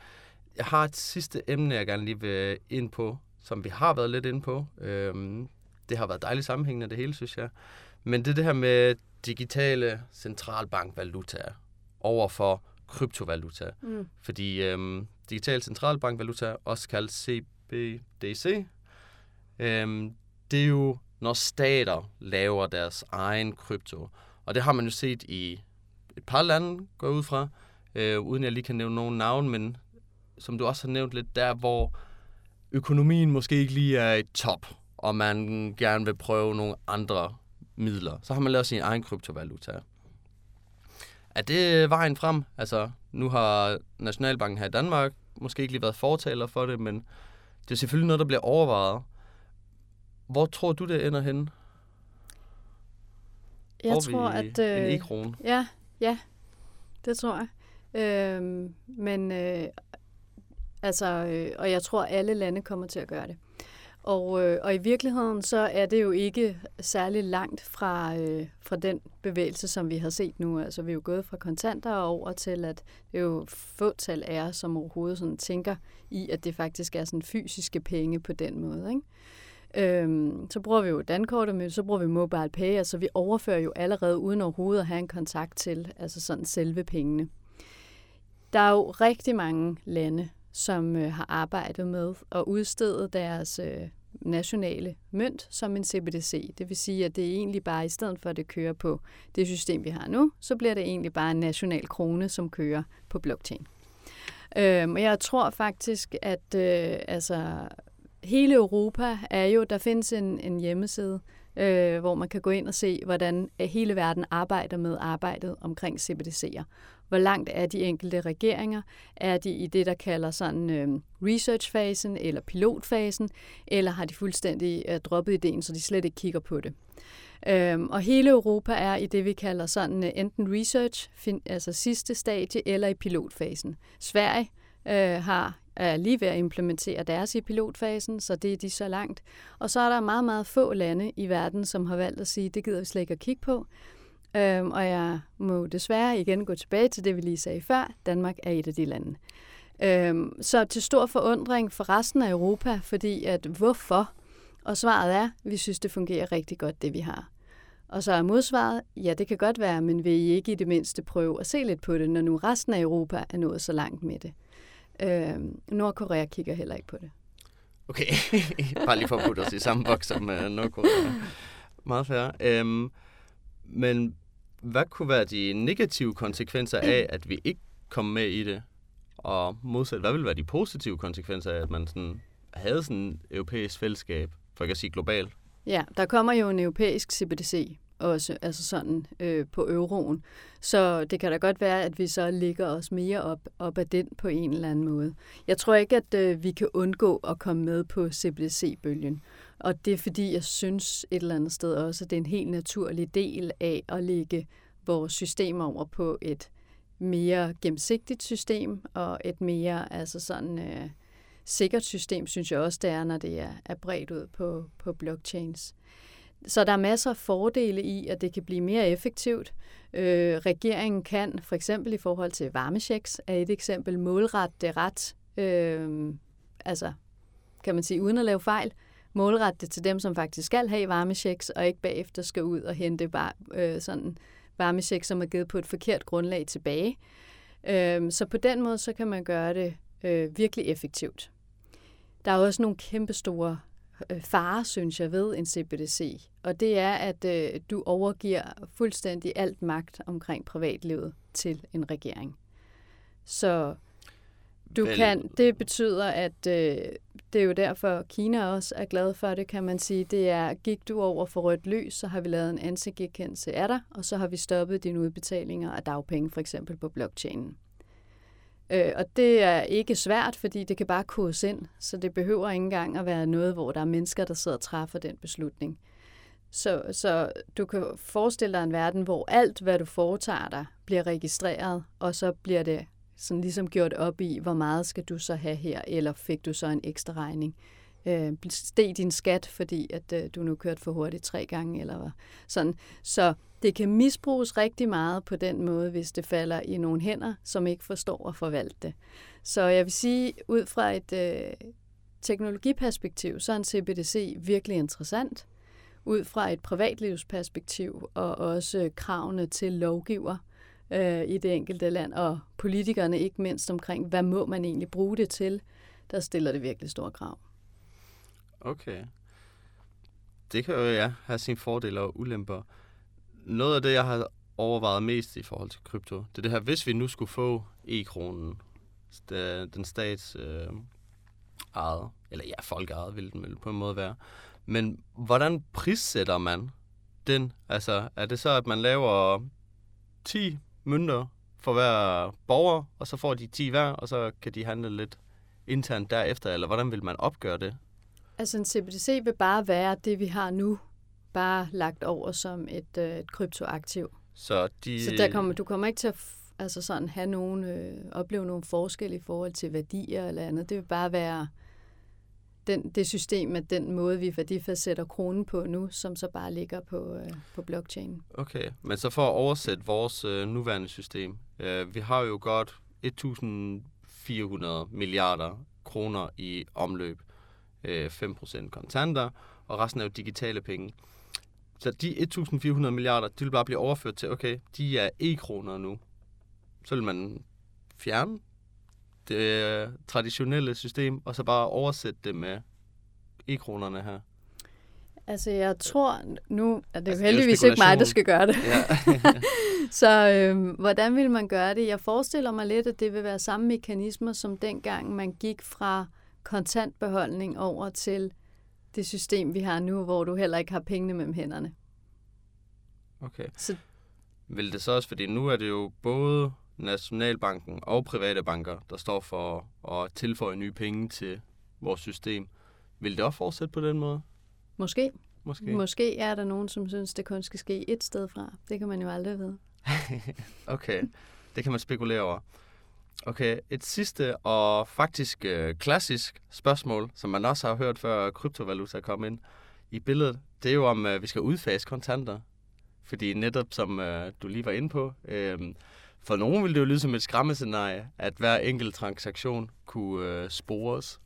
jeg har et sidste emne, jeg gerne lige vil ind på, som vi har været lidt inde på. Øhm, det har været dejligt sammenhængende, det hele, synes jeg. Men det er det her med digitale centralbankvalutaer over for kryptovaluta. Mm. Fordi øhm, digital centralbankvaluta, også kaldt CBDC, øhm, det er jo, når stater laver deres egen krypto. Og det har man jo set i et par lande, går ud fra, øh, uden jeg lige kan nævne nogen navn, men som du også har nævnt lidt, der hvor økonomien måske ikke lige er i top, og man gerne vil prøve nogle andre midler, så har man lavet sin egen kryptovaluta. Er det vejen frem? Altså, nu har Nationalbanken her i Danmark måske ikke lige været fortaler for det, men det er selvfølgelig noget, der bliver overvejet. Hvor tror du, det ender henne? Jeg Får tror, at... en Øh, e-krone? ja, ja, det tror jeg. Øhm, men øh, altså, øh, og jeg tror, alle lande kommer til at gøre det. Og, øh, og i virkeligheden så er det jo ikke særlig langt fra, øh, fra den bevægelse, som vi har set nu. Altså vi er jo gået fra kontanter over til, at det er jo fåtal er, som overhovedet sådan tænker i, at det faktisk er sådan fysiske penge på den måde. Ikke? Øhm, så bruger vi jo dankortet, men så bruger vi mobile pay, altså vi overfører jo allerede uden overhovedet at have en kontakt til, altså sådan selve pengene. Der er jo rigtig mange lande, som øh, har arbejdet med at udstede deres øh, nationale mønt som en CBDC. Det vil sige, at det er egentlig bare, i stedet for at det kører på det system, vi har nu, så bliver det egentlig bare en national krone, som kører på blockchain. Øhm, og jeg tror faktisk, at øh, altså, hele Europa er jo, der findes en, en hjemmeside, øh, hvor man kan gå ind og se, hvordan øh, hele verden arbejder med arbejdet omkring CBDC'er. Hvor langt er de enkelte regeringer? Er de i det, der kalder sådan øh, research-fasen eller pilotfasen? Eller har de fuldstændig øh, droppet ideen, så de slet ikke kigger på det? Øhm, og hele Europa er i det, vi kalder sådan øh, enten research, fin, altså sidste stadie, eller i pilotfasen. Sverige øh, har er lige ved at implementere deres i pilotfasen, så det er de så langt. Og så er der meget, meget få lande i verden, som har valgt at sige, det gider vi slet ikke at kigge på. Øhm, og jeg må desværre igen gå tilbage til det, vi lige sagde før. Danmark er et af de lande. Øhm, så til stor forundring for resten af Europa, fordi at hvorfor? Og svaret er, vi synes, det fungerer rigtig godt, det vi har. Og så er modsvaret, ja, det kan godt være, men vil I ikke i det mindste prøve at se lidt på det, når nu resten af Europa er nået så langt med det? Øhm, Nordkorea kigger heller ikke på det. Okay, bare lige for at putte os i samme boks som uh, Nordkorea. Meget færre. Øhm, men hvad kunne være de negative konsekvenser af, at vi ikke kom med i det? Og modsat, hvad ville være de positive konsekvenser af, at man sådan havde sådan et europæisk fællesskab, for ikke at sige globalt? Ja, der kommer jo en europæisk CBDC også, altså sådan øh, på euroen. Så det kan da godt være, at vi så ligger os mere op, op af den på en eller anden måde. Jeg tror ikke, at øh, vi kan undgå at komme med på CBDC-bølgen. Og det er fordi, jeg synes et eller andet sted også, at det er en helt naturlig del af at lægge vores system over på et mere gennemsigtigt system og et mere altså sådan øh, sikkert system, synes jeg også, det er, når det er, er bredt ud på, på blockchains. Så der er masser af fordele i, at det kan blive mere effektivt. Øh, regeringen kan, for eksempel i forhold til varmechecks, er et eksempel, målret det ret, øh, altså kan man sige, uden at lave fejl, målrette det til dem, som faktisk skal have varmechecks, og ikke bagefter skal ud og hente bare, øh, sådan varmechecks, som er givet på et forkert grundlag tilbage. Øh, så på den måde, så kan man gøre det øh, virkelig effektivt. Der er også nogle kæmpe store øh, fare, synes jeg, ved en CBDC. Og det er, at øh, du overgiver fuldstændig alt magt omkring privatlivet til en regering. Så du Vel- kan, det betyder, at øh, det er jo derfor, Kina også er glad for det, kan man sige. Det er, gik du over for rødt lys, så har vi lavet en ansigtgenkendelse af dig, og så har vi stoppet dine udbetalinger af dagpenge, for eksempel på blockchainen. Øh, og det er ikke svært, fordi det kan bare kodes ind, så det behøver ikke engang at være noget, hvor der er mennesker, der sidder og træffer den beslutning. Så, så du kan forestille dig en verden, hvor alt, hvad du foretager dig, bliver registreret, og så bliver det sådan ligesom gjort op i, hvor meget skal du så have her, eller fik du så en ekstra regning. Øh, steg din skat, fordi at øh, du nu kørt for hurtigt tre gange, eller hvad. sådan. Så det kan misbruges rigtig meget på den måde, hvis det falder i nogle hænder, som ikke forstår at forvalte det. Så jeg vil sige, ud fra et øh, teknologiperspektiv, så er en CBDC virkelig interessant. Ud fra et privatlivsperspektiv og også kravene til lovgiver øh, Øh, i det enkelte land, og politikerne ikke mindst omkring, hvad må man egentlig bruge det til, der stiller det virkelig store krav. Okay. Det kan jo ja, have sine fordele og ulemper. Noget af det, jeg har overvejet mest i forhold til krypto, det er det her, hvis vi nu skulle få e-kronen, den stats øh, ejet, eller ja, folk ejet vil den vel på en måde være, men hvordan prissætter man den? Altså, er det så, at man laver 10 mønter for hver borger, og så får de 10 hver, og så kan de handle lidt internt derefter, eller hvordan vil man opgøre det? Altså en CBDC vil bare være det, vi har nu, bare lagt over som et, øh, et kryptoaktiv. Så, de, Så der kommer, du kommer ikke til at altså sådan, have nogen, øh, opleve nogle forskel i forhold til værdier eller andet. Det vil bare være den, det system, med den måde, vi værdifastsætter kronen på nu, som så bare ligger på, øh, på blockchain. Okay, men så for at oversætte vores øh, nuværende system. Øh, vi har jo godt 1.400 milliarder kroner i omløb. Øh, 5% kontanter, og resten er jo digitale penge. Så de 1.400 milliarder, de vil bare blive overført til, okay, de er e-kroner nu. Så vil man fjerne det øh, traditionelle system, og så bare oversætte det med e-kronerne her. Altså jeg tror nu, at det er Altså, jo det er heldigvis ikke mig, der skal gøre det. Ja. Så øh, hvordan vil man gøre det? Jeg forestiller mig lidt, at det vil være samme mekanismer, som dengang man gik fra kontantbeholdning over til det system, vi har nu, hvor du heller ikke har pengene mellem hænderne. okay. Så Vil det så også, fordi nu er det jo både Nationalbanken og private banker, der står for at tilføje nye penge til vores system. Vil det også fortsætte på den måde? måske, Måske? måske er der nogen, som synes, det kun skal ske et sted fra. Det kan man jo aldrig vide. Okay, det kan man spekulere over. Okay, et sidste og faktisk øh, klassisk spørgsmål, som man også har hørt før kryptovaluta kom ind i billedet, det er jo om, øh, vi skal udfase kontanter. Fordi netop som øh, du lige var inde på, øh, for nogen ville det jo lyde som et skræmmescenarie, at hver enkelt transaktion kunne øh, spores.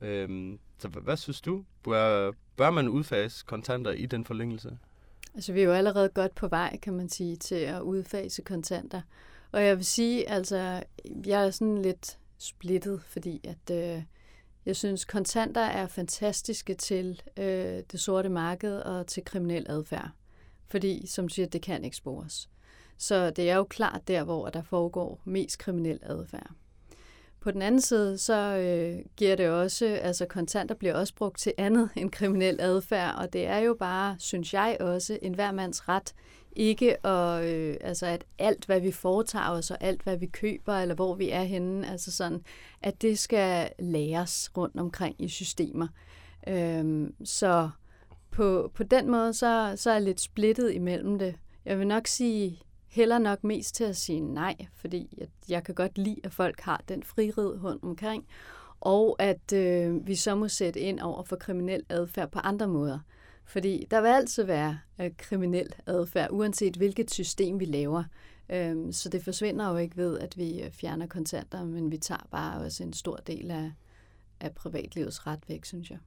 Øhm, så hvad, hvad synes du? Bør, bør man udfase kontanter i den forlængelse? Altså, vi er jo allerede godt på vej, kan man sige, til at udfase kontanter. Og jeg vil sige, altså, jeg er sådan lidt splittet, fordi at øh, jeg synes, kontanter er fantastiske til øh, det sorte marked og til kriminel adfærd. Fordi, som du siger, det kan ikke spores. Så det er jo klart der, hvor der foregår mest kriminel adfærd. På den anden side, så øh, giver det også, altså kontanter bliver også brugt til andet end kriminel adfærd, og det er jo bare, synes jeg også, en hver mands ret, ikke at, øh, altså at alt, hvad vi foretager os, og alt, hvad vi køber, eller hvor vi er henne, altså sådan, at det skal læres rundt omkring i systemer. Øhm, så på, på den måde, så, så er jeg lidt splittet imellem det. Jeg vil nok sige, heller nok mest til at sige nej, fordi jeg, jeg kan godt lide, at folk har den frihed rundt omkring, og at øh, vi så må sætte ind over for kriminel adfærd på andre måder. Fordi der vil altid være øh, kriminel adfærd, uanset hvilket system vi laver. Øhm, så det forsvinder jo ikke ved, at vi øh, fjerner kontanter, men vi tager bare også en stor del af, af privatlivets ret væk, synes jeg.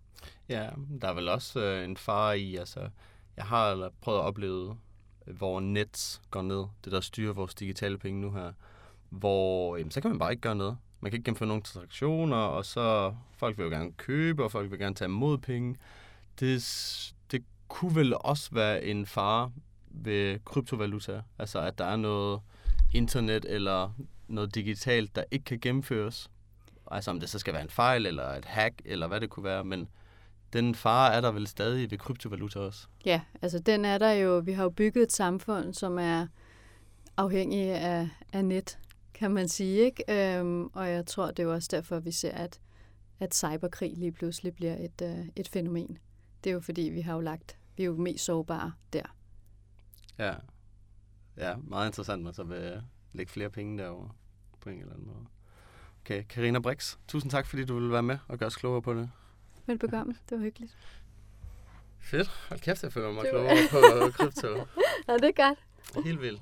Ja, der er vel også øh, en fare i, altså, jeg har prøvet at opleve, hvor Nets går ned, det der styrer vores digitale penge nu her, hvor jamen, så kan man bare ikke gøre noget. Man kan ikke gennemføre nogen transaktioner, og så folk vil jo gerne købe, og folk vil gerne tage imod penge. Det, det kunne vel også være en fare ved kryptovaluta, altså at der er noget internet eller noget digitalt, der ikke kan gennemføres Altså om det så skal være en fejl, eller et hack, eller hvad det kunne være, men den fare er der vel stadig ved kryptovaluta også. Ja, altså den er der jo. Vi har jo bygget et samfund, som er afhængig af, af net, kan man sige. Ikke? Øhm, og jeg tror, det er jo også derfor, vi ser, at, at cyberkrig lige pludselig bliver et, øh, et fænomen. Det er jo fordi, vi har jo lagt, vi er jo mest sårbare der. Ja. Ja, meget interessant, at så vil lægge flere penge derovre på en eller anden måde. Okay, Karina Brix, tusind tak, fordi du ville være med og gøre os klogere på det. Velbekomme, det var hyggeligt. Fedt. Hold kæft, jeg føler mig klogere på krypto. Ja, det er godt. Helt vildt.